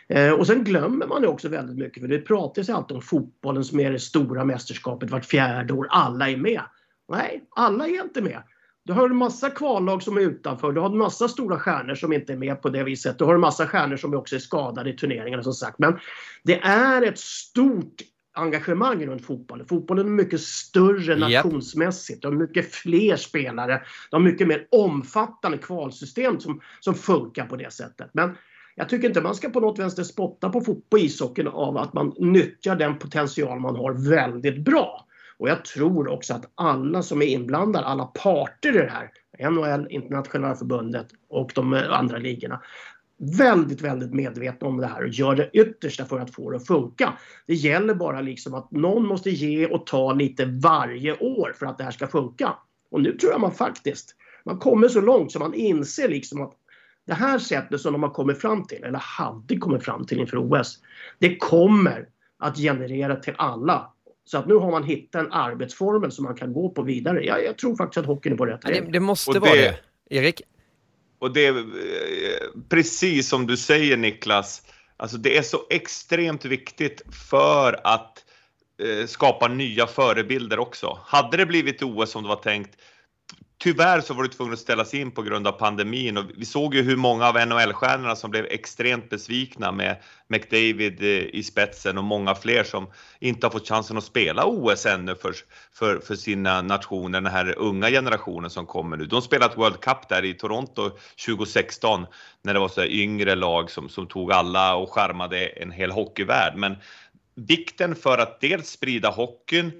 Eh, och sen glömmer man det också väldigt mycket för det pratas ju alltid om fotbollen som är det stora mästerskapet vart fjärde år. Alla är med. Nej, alla är inte med. Du har en massa kvallag som är utanför. Du har en massa stora stjärnor som inte är med på det viset. Du har en massa stjärnor som också är skadade i turneringarna som sagt. Men det är ett stort engagemang runt fotbollen. Fotbollen är mycket större Japp. nationsmässigt. De har mycket fler spelare. De har mycket mer omfattande kvalsystem som, som funkar på det sättet. Men jag tycker inte man ska på något vänster spotta på, på ishockeyn av att man nyttjar den potential man har väldigt bra. Och jag tror också att alla som är inblandade, alla parter i det här, NHL, Internationella förbundet och de andra ligorna, väldigt, väldigt medvetna om det här och gör det yttersta för att få det att funka. Det gäller bara liksom att någon måste ge och ta lite varje år för att det här ska funka. Och nu tror jag man faktiskt, man kommer så långt så man inser liksom att det här sättet som de har kommit fram till, eller hade kommit fram till inför OS, det kommer att generera till alla. Så att nu har man hittat en arbetsformel som man kan gå på vidare. Jag, jag tror faktiskt att hockeyn är på rätt ja, det, väg. det måste Och vara det- det. Erik? Och det är precis som du säger Niklas, alltså det är så extremt viktigt för att eh, skapa nya förebilder också. Hade det blivit OS som det var tänkt, tyvärr så var det tvungen att ställas in på grund av pandemin och vi såg ju hur många av NHL-stjärnorna som blev extremt besvikna med McDavid eh, i spetsen och många fler som inte har fått chansen att spela OS ännu för, för, för sina nationer, den här unga generationen som kommer nu. De spelade ett World Cup där i Toronto 2016 när det var så yngre lag som, som tog alla och skärmade en hel hockeyvärld. Men vikten för att dels sprida hockeyn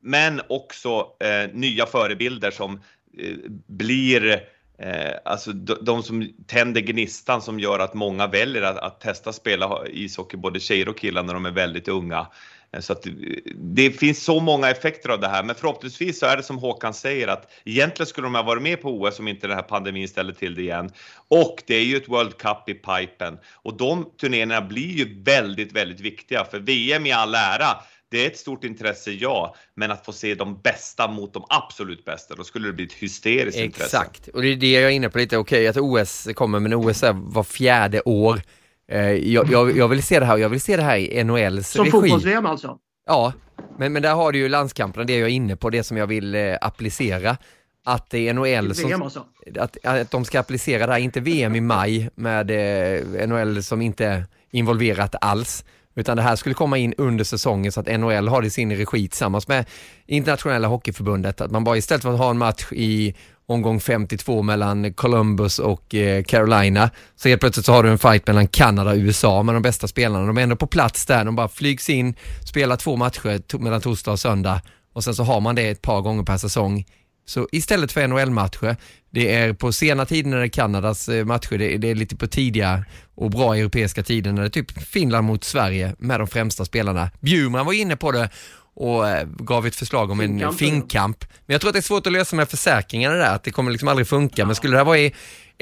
men också eh, nya förebilder som eh, blir eh, alltså de, de, som tänder gnistan som gör att många väljer att, att testa spela ishockey, både tjejer och killar när de är väldigt unga. Eh, så att eh, det finns så många effekter av det här, men förhoppningsvis så är det som Håkan säger att egentligen skulle de ha varit med på OS om inte den här pandemin ställer till det igen. Och det är ju ett World Cup i pipen och de turneringarna blir ju väldigt, väldigt viktiga för VM i all ära. Det är ett stort intresse, ja, men att få se de bästa mot de absolut bästa, då skulle det bli ett hysteriskt Exakt. intresse. Exakt, och det är det jag är inne på lite. Okej, att OS kommer, men OS är var fjärde år. Eh, jag, jag, jag, vill se det här, jag vill se det här i NHLs Som regi. fotbolls-VM alltså? Ja, men, men där har du ju landskamperna, det jag är inne på, det som jag vill eh, applicera. Att det är NHL som, alltså? att, att de ska applicera det här, inte VM i maj med eh, NHL som inte är involverat alls. Utan det här skulle komma in under säsongen så att NHL har det i sin regi tillsammans med internationella hockeyförbundet. Att man bara istället för att ha en match i omgång 52 mellan Columbus och eh, Carolina så helt plötsligt så har du en fight mellan Kanada och USA med de bästa spelarna. De är ändå på plats där, de bara flygs in, spelar två matcher to mellan torsdag och söndag och sen så har man det ett par gånger per säsong. Så istället för NHL-matcher, det är på sena tider när det är Kanadas eh, matcher, det är, det är lite på tidiga och bra europeiska tider när det är typ Finland mot Sverige med de främsta spelarna. Bjurman var inne på det och eh, gav ett förslag om en Finkamp, finkamp. Men jag tror att det är svårt att lösa med försäkringarna där, att det kommer liksom aldrig funka. Men skulle det här vara i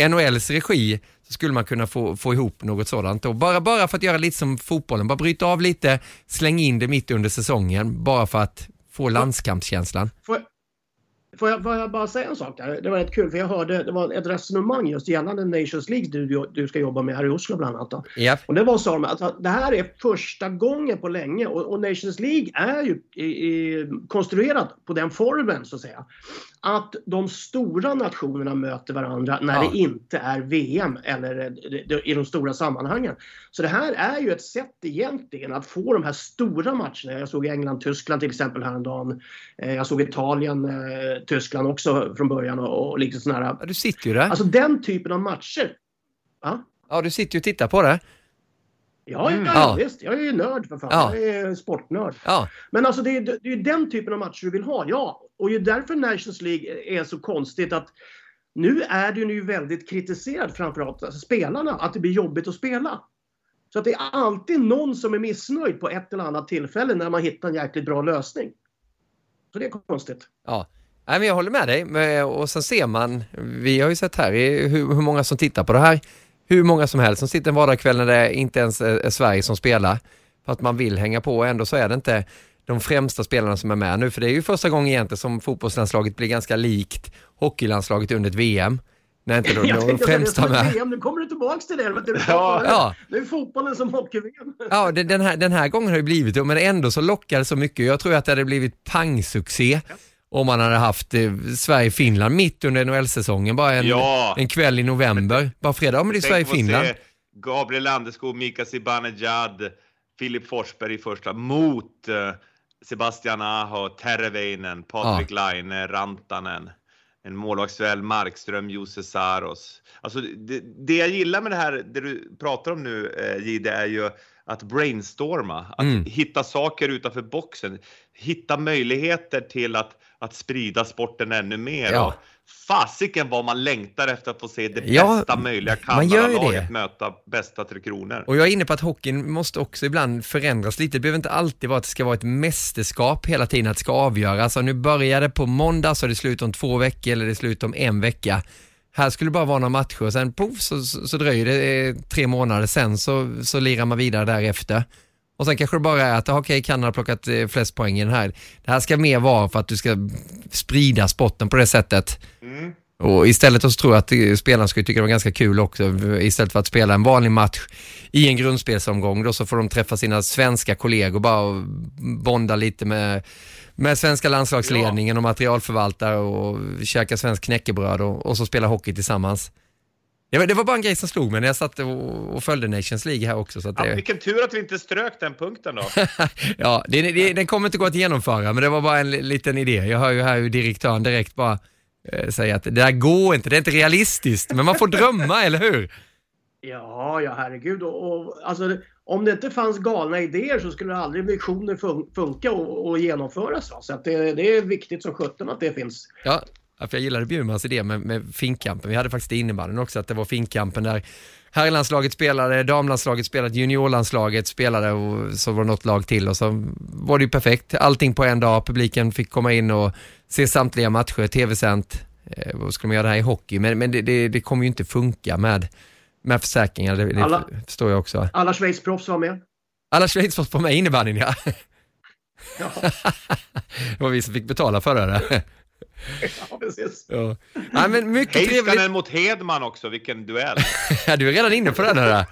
NHLs regi så skulle man kunna få, få ihop något sådant. Och bara, bara för att göra lite som fotbollen, bara bryta av lite, släng in det mitt under säsongen, bara för att få landskampskänslan. Får, får, jag, får jag bara säga en sak där? Det var rätt kul för jag hörde det var ett resonemang just gällande Nations League du, du ska jobba med här i Oslo bland annat. Då. Japp. Och det var så att det här är första gången på länge och, och Nations League är ju i, i, konstruerad på den formen så att säga. Att de stora nationerna möter varandra när Ja. det inte är VM eller eh, i de stora sammanhangen. Så det här är ju ett sätt egentligen att få de här stora matcherna. Jag såg England-Tyskland till exempel häromdagen. Eh, Jag såg Italien-Tyskland också från början och, och lite sådana här. Ja, du sitter ju där. Alltså den typen av matcher. Va? Ja, du sitter ju och tittar på det. Ja, ja, Ja. visst. Jag är ju nörd för fan. Ja. Jag är sportnörd. Ja, Men alltså det är, det är ju den typen av matcher du vill ha, ja. Och ju därför Nations League är så konstigt att nu är det ju väldigt kritiserat framförallt alltså spelarna, att det blir jobbigt att spela. Så att det är alltid någon som är missnöjd på ett eller annat tillfälle när man hittar en jäkligt bra lösning. Så det är konstigt. ja. Nej, men jag håller med dig. Och sen ser man, vi har ju sett här hur många som tittar på det här. Hur många som helst som sitter en vardagskväll när det inte ens är, Sverige som spelar. För att man vill hänga på och ändå så är det inte de främsta spelarna som är med nu. För det är ju första gången egentligen som fotbollslandslaget blir ganska likt hockeylandslaget under ett VM. När inte de, Jag de tänkte främsta som ett med. VM, nu kommer du tillbaks till det. Vet du. Ja. Ja. Det är fotbollen som hockey-VM. Ja, den här, den här gången har det blivit det, men ändå så lockar det så mycket. Jag tror att det hade blivit pangsuccé om man hade haft eh, Sverige-Finland mitt under NHL-säsongen, bara en, Ja. en kväll i november. Bara fredag, ja men det är Sverige-Finland. Gabriel Landeskog, Mika Zibanejad, Filip Forsberg i första mot eh, Sebastian Aho, Terveinen, Patrik Laine, Rantanen. En målvaktsduell, Markström, Jose Saros. Alltså det, det jag gillar med det här, det du pratar om nu eh, Gide, är ju att brainstorma, att Mm. hitta saker utanför boxen, hitta möjligheter till att, att sprida sporten ännu mer. Ja. Fasiken vad man längtar efter att få se det Ja, bästa möjliga Kanadalaget möta bästa Tre Kronor. Och jag är inne på att hockeyn måste också ibland förändras lite. Det behöver inte alltid vara att det ska vara ett mästerskap hela tiden, att det ska avgöras. Alltså nu börjar det på måndag så är det slut om två veckor eller det är slut om en vecka. Här skulle det bara vara några matcher och sen poff så, så, så dröjer det eh, tre månader, sen så, så lirar man vidare därefter. Och sen kanske det bara är att, okej, Kanada har plockat eh, flest poäng i den här. Det här ska mer vara för att du ska sprida sporten på det sättet. Och istället så tror jag att eh, spelarna skulle tycka det var ganska kul också. Istället för att spela en vanlig match i en grundspelsomgång då så får de träffa sina svenska kollegor bara och bonda lite med, med svenska landslagsledningen och materialförvaltare och käka svensk knäckebröd och, och så spela hockey tillsammans. Det var, det var bara en grej som slog mig när jag satt och, och följde Nations League här också. Så att Ja, det, vilken tur att vi inte strök den punkten då. ja, det, det, den kommer inte gå att genomföra, men det var bara en li- liten idé. Jag hör ju här hur direktören direkt bara eh, säger att det där går inte, det är inte realistiskt, men man får drömma, eller hur? Ja, ja herregud. Och, och, alltså, om det inte fanns galna idéer så skulle aldrig visioner fun funka och, och genomföras. Va? Så att det, det är viktigt som sjutton att det finns. Ja, för jag gillade Bjurmans idé med, med finkampen. Vi hade faktiskt det innebandyn också, att det var finkampen där herrlandslaget spelade, damlandslaget spelade, juniorlandslaget spelade och så var det något lag till och så var det ju perfekt. Allting på en dag, publiken fick komma in och se samtliga matcher, tv-sänt. Eh, vad skulle man göra det här i hockey? Men, men det, det, det kommer ju inte funka med, med försäkringar, det, Alla- det förstår jag också. Alla Schweiz-proffs var med. Alla Schweizproffs på mig i innebandyn ja. Ja, Det var vi som fick betala för det. ja precis. Ja. Ja, men mycket trevligt. Heiskanen mot Hedman också, vilken duell. Ja, du är redan inne på den här.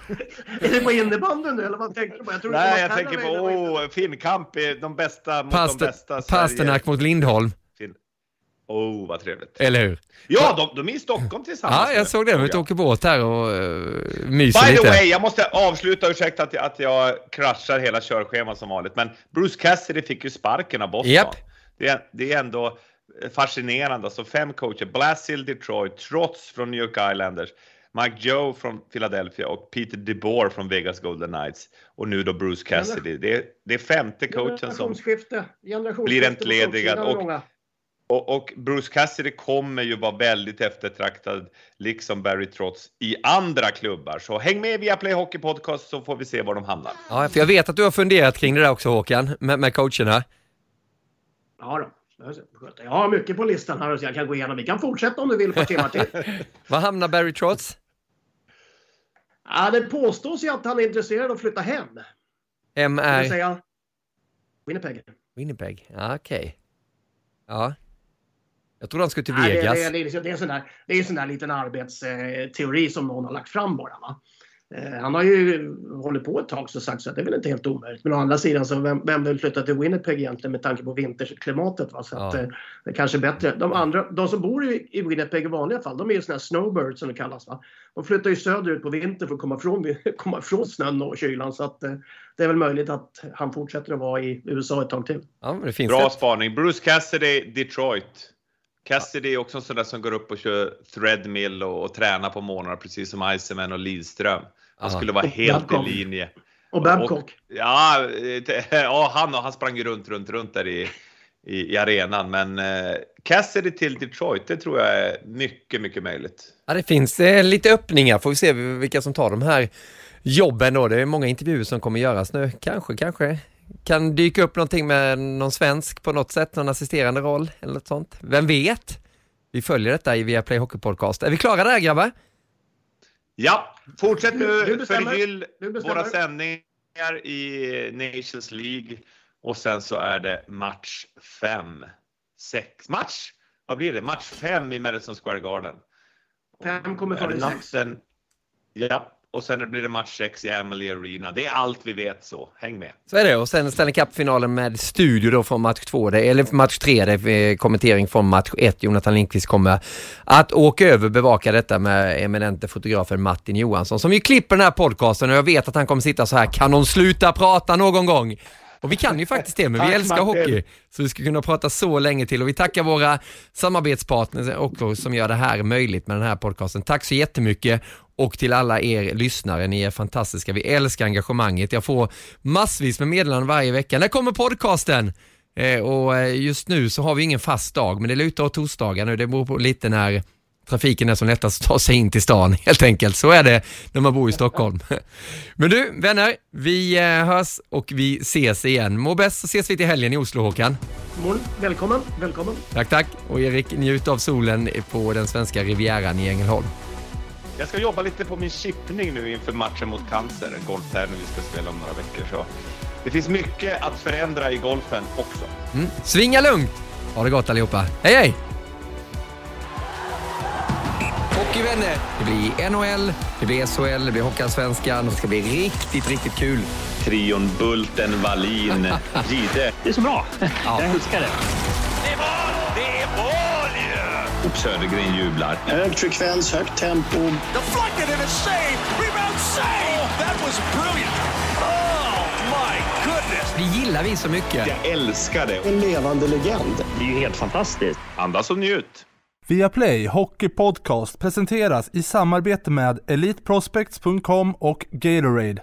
Är det på innebandyn nu eller vad tänker du på? Jag tror Nej, jag var tänker på var oh, Finnkamp, är de bästa mot de Paster, bästa. Sverige. Pasternak mot Lindholm. Oh, vad trevligt. eller hur? Ja, de, de är i Stockholm tillsammans Ja, jag såg det. De jag. åker båt här och uh, myser By the lite. way, jag måste avsluta, ursäkta att jag, att jag kraschar hela körschemat som vanligt, men Bruce Cassidy fick ju sparken av Boston. Japp. Det, är, det är ändå fascinerande. Alltså fem coacher, Blasil Detroit, Trots från New York Islanders, Mike Joe från Philadelphia och Peter DeBoer från Vegas Golden Knights. Och nu då Bruce Cassidy. Det är, det är femte coachen som blir entledigad och-. Och, och Bruce Cassidy kommer ju vara väldigt eftertraktad, liksom Barry Trotz, i andra klubbar. Så häng med via Play Hockey Podcast så får vi se var de hamnar. Ja, för jag vet att du har funderat kring det där också Håkan, med, med coacherna. Ja då. Jag har mycket på listan här så jag kan gå igenom. Vi kan fortsätta om du vill på timmar till. Var hamnar Barry Trotz? Ja, det påstås ju att han är intresserad av att flytta hem. MR säga Winnipeg. Winnipeg? Ja, okej. Ja. Jag trodde han skulle till Nej, det, Vegas. det, det, det, är en sån där, det är en sån där liten arbetsteori som någon har lagt fram bara. Va? Eh, Han har ju hållit på ett tag så sagt så att det är väl inte helt omöjligt. Men å andra sidan så vem, vem vill flytta till Winnipeg egentligen med tanke på vinterklimatet? Va? Så att, Ja. eh, det är kanske är bättre. De, andra, de som bor i, i Winnipeg i vanliga fall, de är ju såna här snowbirds som det kallas. Va? De flyttar ju söderut på vintern för att komma ifrån, komma ifrån snön och kylan. Så att, eh, det är väl möjligt att han fortsätter att vara i USA ett tag till. Ja, det Bra det. spaning. Bruce Cassidy, Detroit. Cassidy är också en sån där som går upp och kör threadmill och, och tränar på morgnarna precis som Eisenman och Lidström. Han Ja. skulle vara Och helt Babcock. i linje. Och Babcock. Ja, eh, ja han, han sprang ju runt, runt, runt där i, i, i arenan. Men eh, Cassidy till Detroit, det tror jag är mycket, mycket möjligt. Ja, det finns eh, lite öppningar. Får vi se vilka som tar de här jobben då. Det är många intervjuer som kommer göras nu. Kanske, kanske kan dyka upp någonting med någon svensk på något sätt, någon assisterande roll eller något sånt. Vem vet? Vi följer detta i Viaplay Hockey Podcast. Är vi klara där grabbar? Ja, fortsätt nu, bestämmer. förgyll våra sändningar i Nations League och sen så är det match fem, sex, match, vad blir det? Match fem i Madison Square Garden. Fem kommer före sex. Ja, och sen blir det match 6 i Emily Arena. Det är allt vi vet så, häng med. Så är det och sen Stanley Cup-finalen med studio då från match 2, eller match 3. det är eh, kommentering från match 1. Jonathan Lindqvist kommer att åka över och bevaka detta med eminente fotografen Martin Johansson som ju klipper den här podcasten och jag vet att han kommer sitta så här, kan hon sluta prata någon gång? Och vi kan ju faktiskt det, men vi Tack, älskar Martin. hockey. Så vi ska kunna prata så länge till och vi tackar våra samarbetspartners också som gör det här möjligt med den här podcasten. Tack så jättemycket och till alla er lyssnare, ni är fantastiska. Vi älskar engagemanget. Jag får massvis med meddelanden varje vecka. När kommer podcasten? Eh, och eh, just nu så har vi ingen fast dag, men det lutar åt torsdagar nu. Det beror på lite när trafiken är som lättast att ta sig in till stan helt enkelt. Så är det när man bor i Stockholm. Men du, vänner, vi eh, hörs och vi ses igen. Må bäst så ses vi till helgen i Oslo, Håkan. Välkommen, välkommen. Tack, tack. Och Erik, njut av solen på den svenska rivieran i Ängelholm. Jag ska jobba lite på min chippning nu inför matchen mot Cancer, en golftävling vi ska spela om några veckor. Så det finns mycket att förändra i golfen också. Mm. Svinga lugnt! Ha det gott allihopa. Hej hej! Hockeyvänner! Det blir NHL, det blir SHL, det blir Hockeyallsvenskan. Det ska bli riktigt, riktigt kul. Trion Bulten, Wallin, Gide. Det är så bra. Jag älskar det. Det är mål! Det är mål ju! Och Södergren jublar. Hög frekvens, högt tempo. Deflected and a save. Rebound save. That was brilliant. Oh, my goodness. Det gillar vi så mycket. Jag älskar det. En levande legend. Det är ju helt fantastiskt. Andas och njut. Viaplay Hockey Podcast presenteras i samarbete med EliteProspects.com och Gatorade.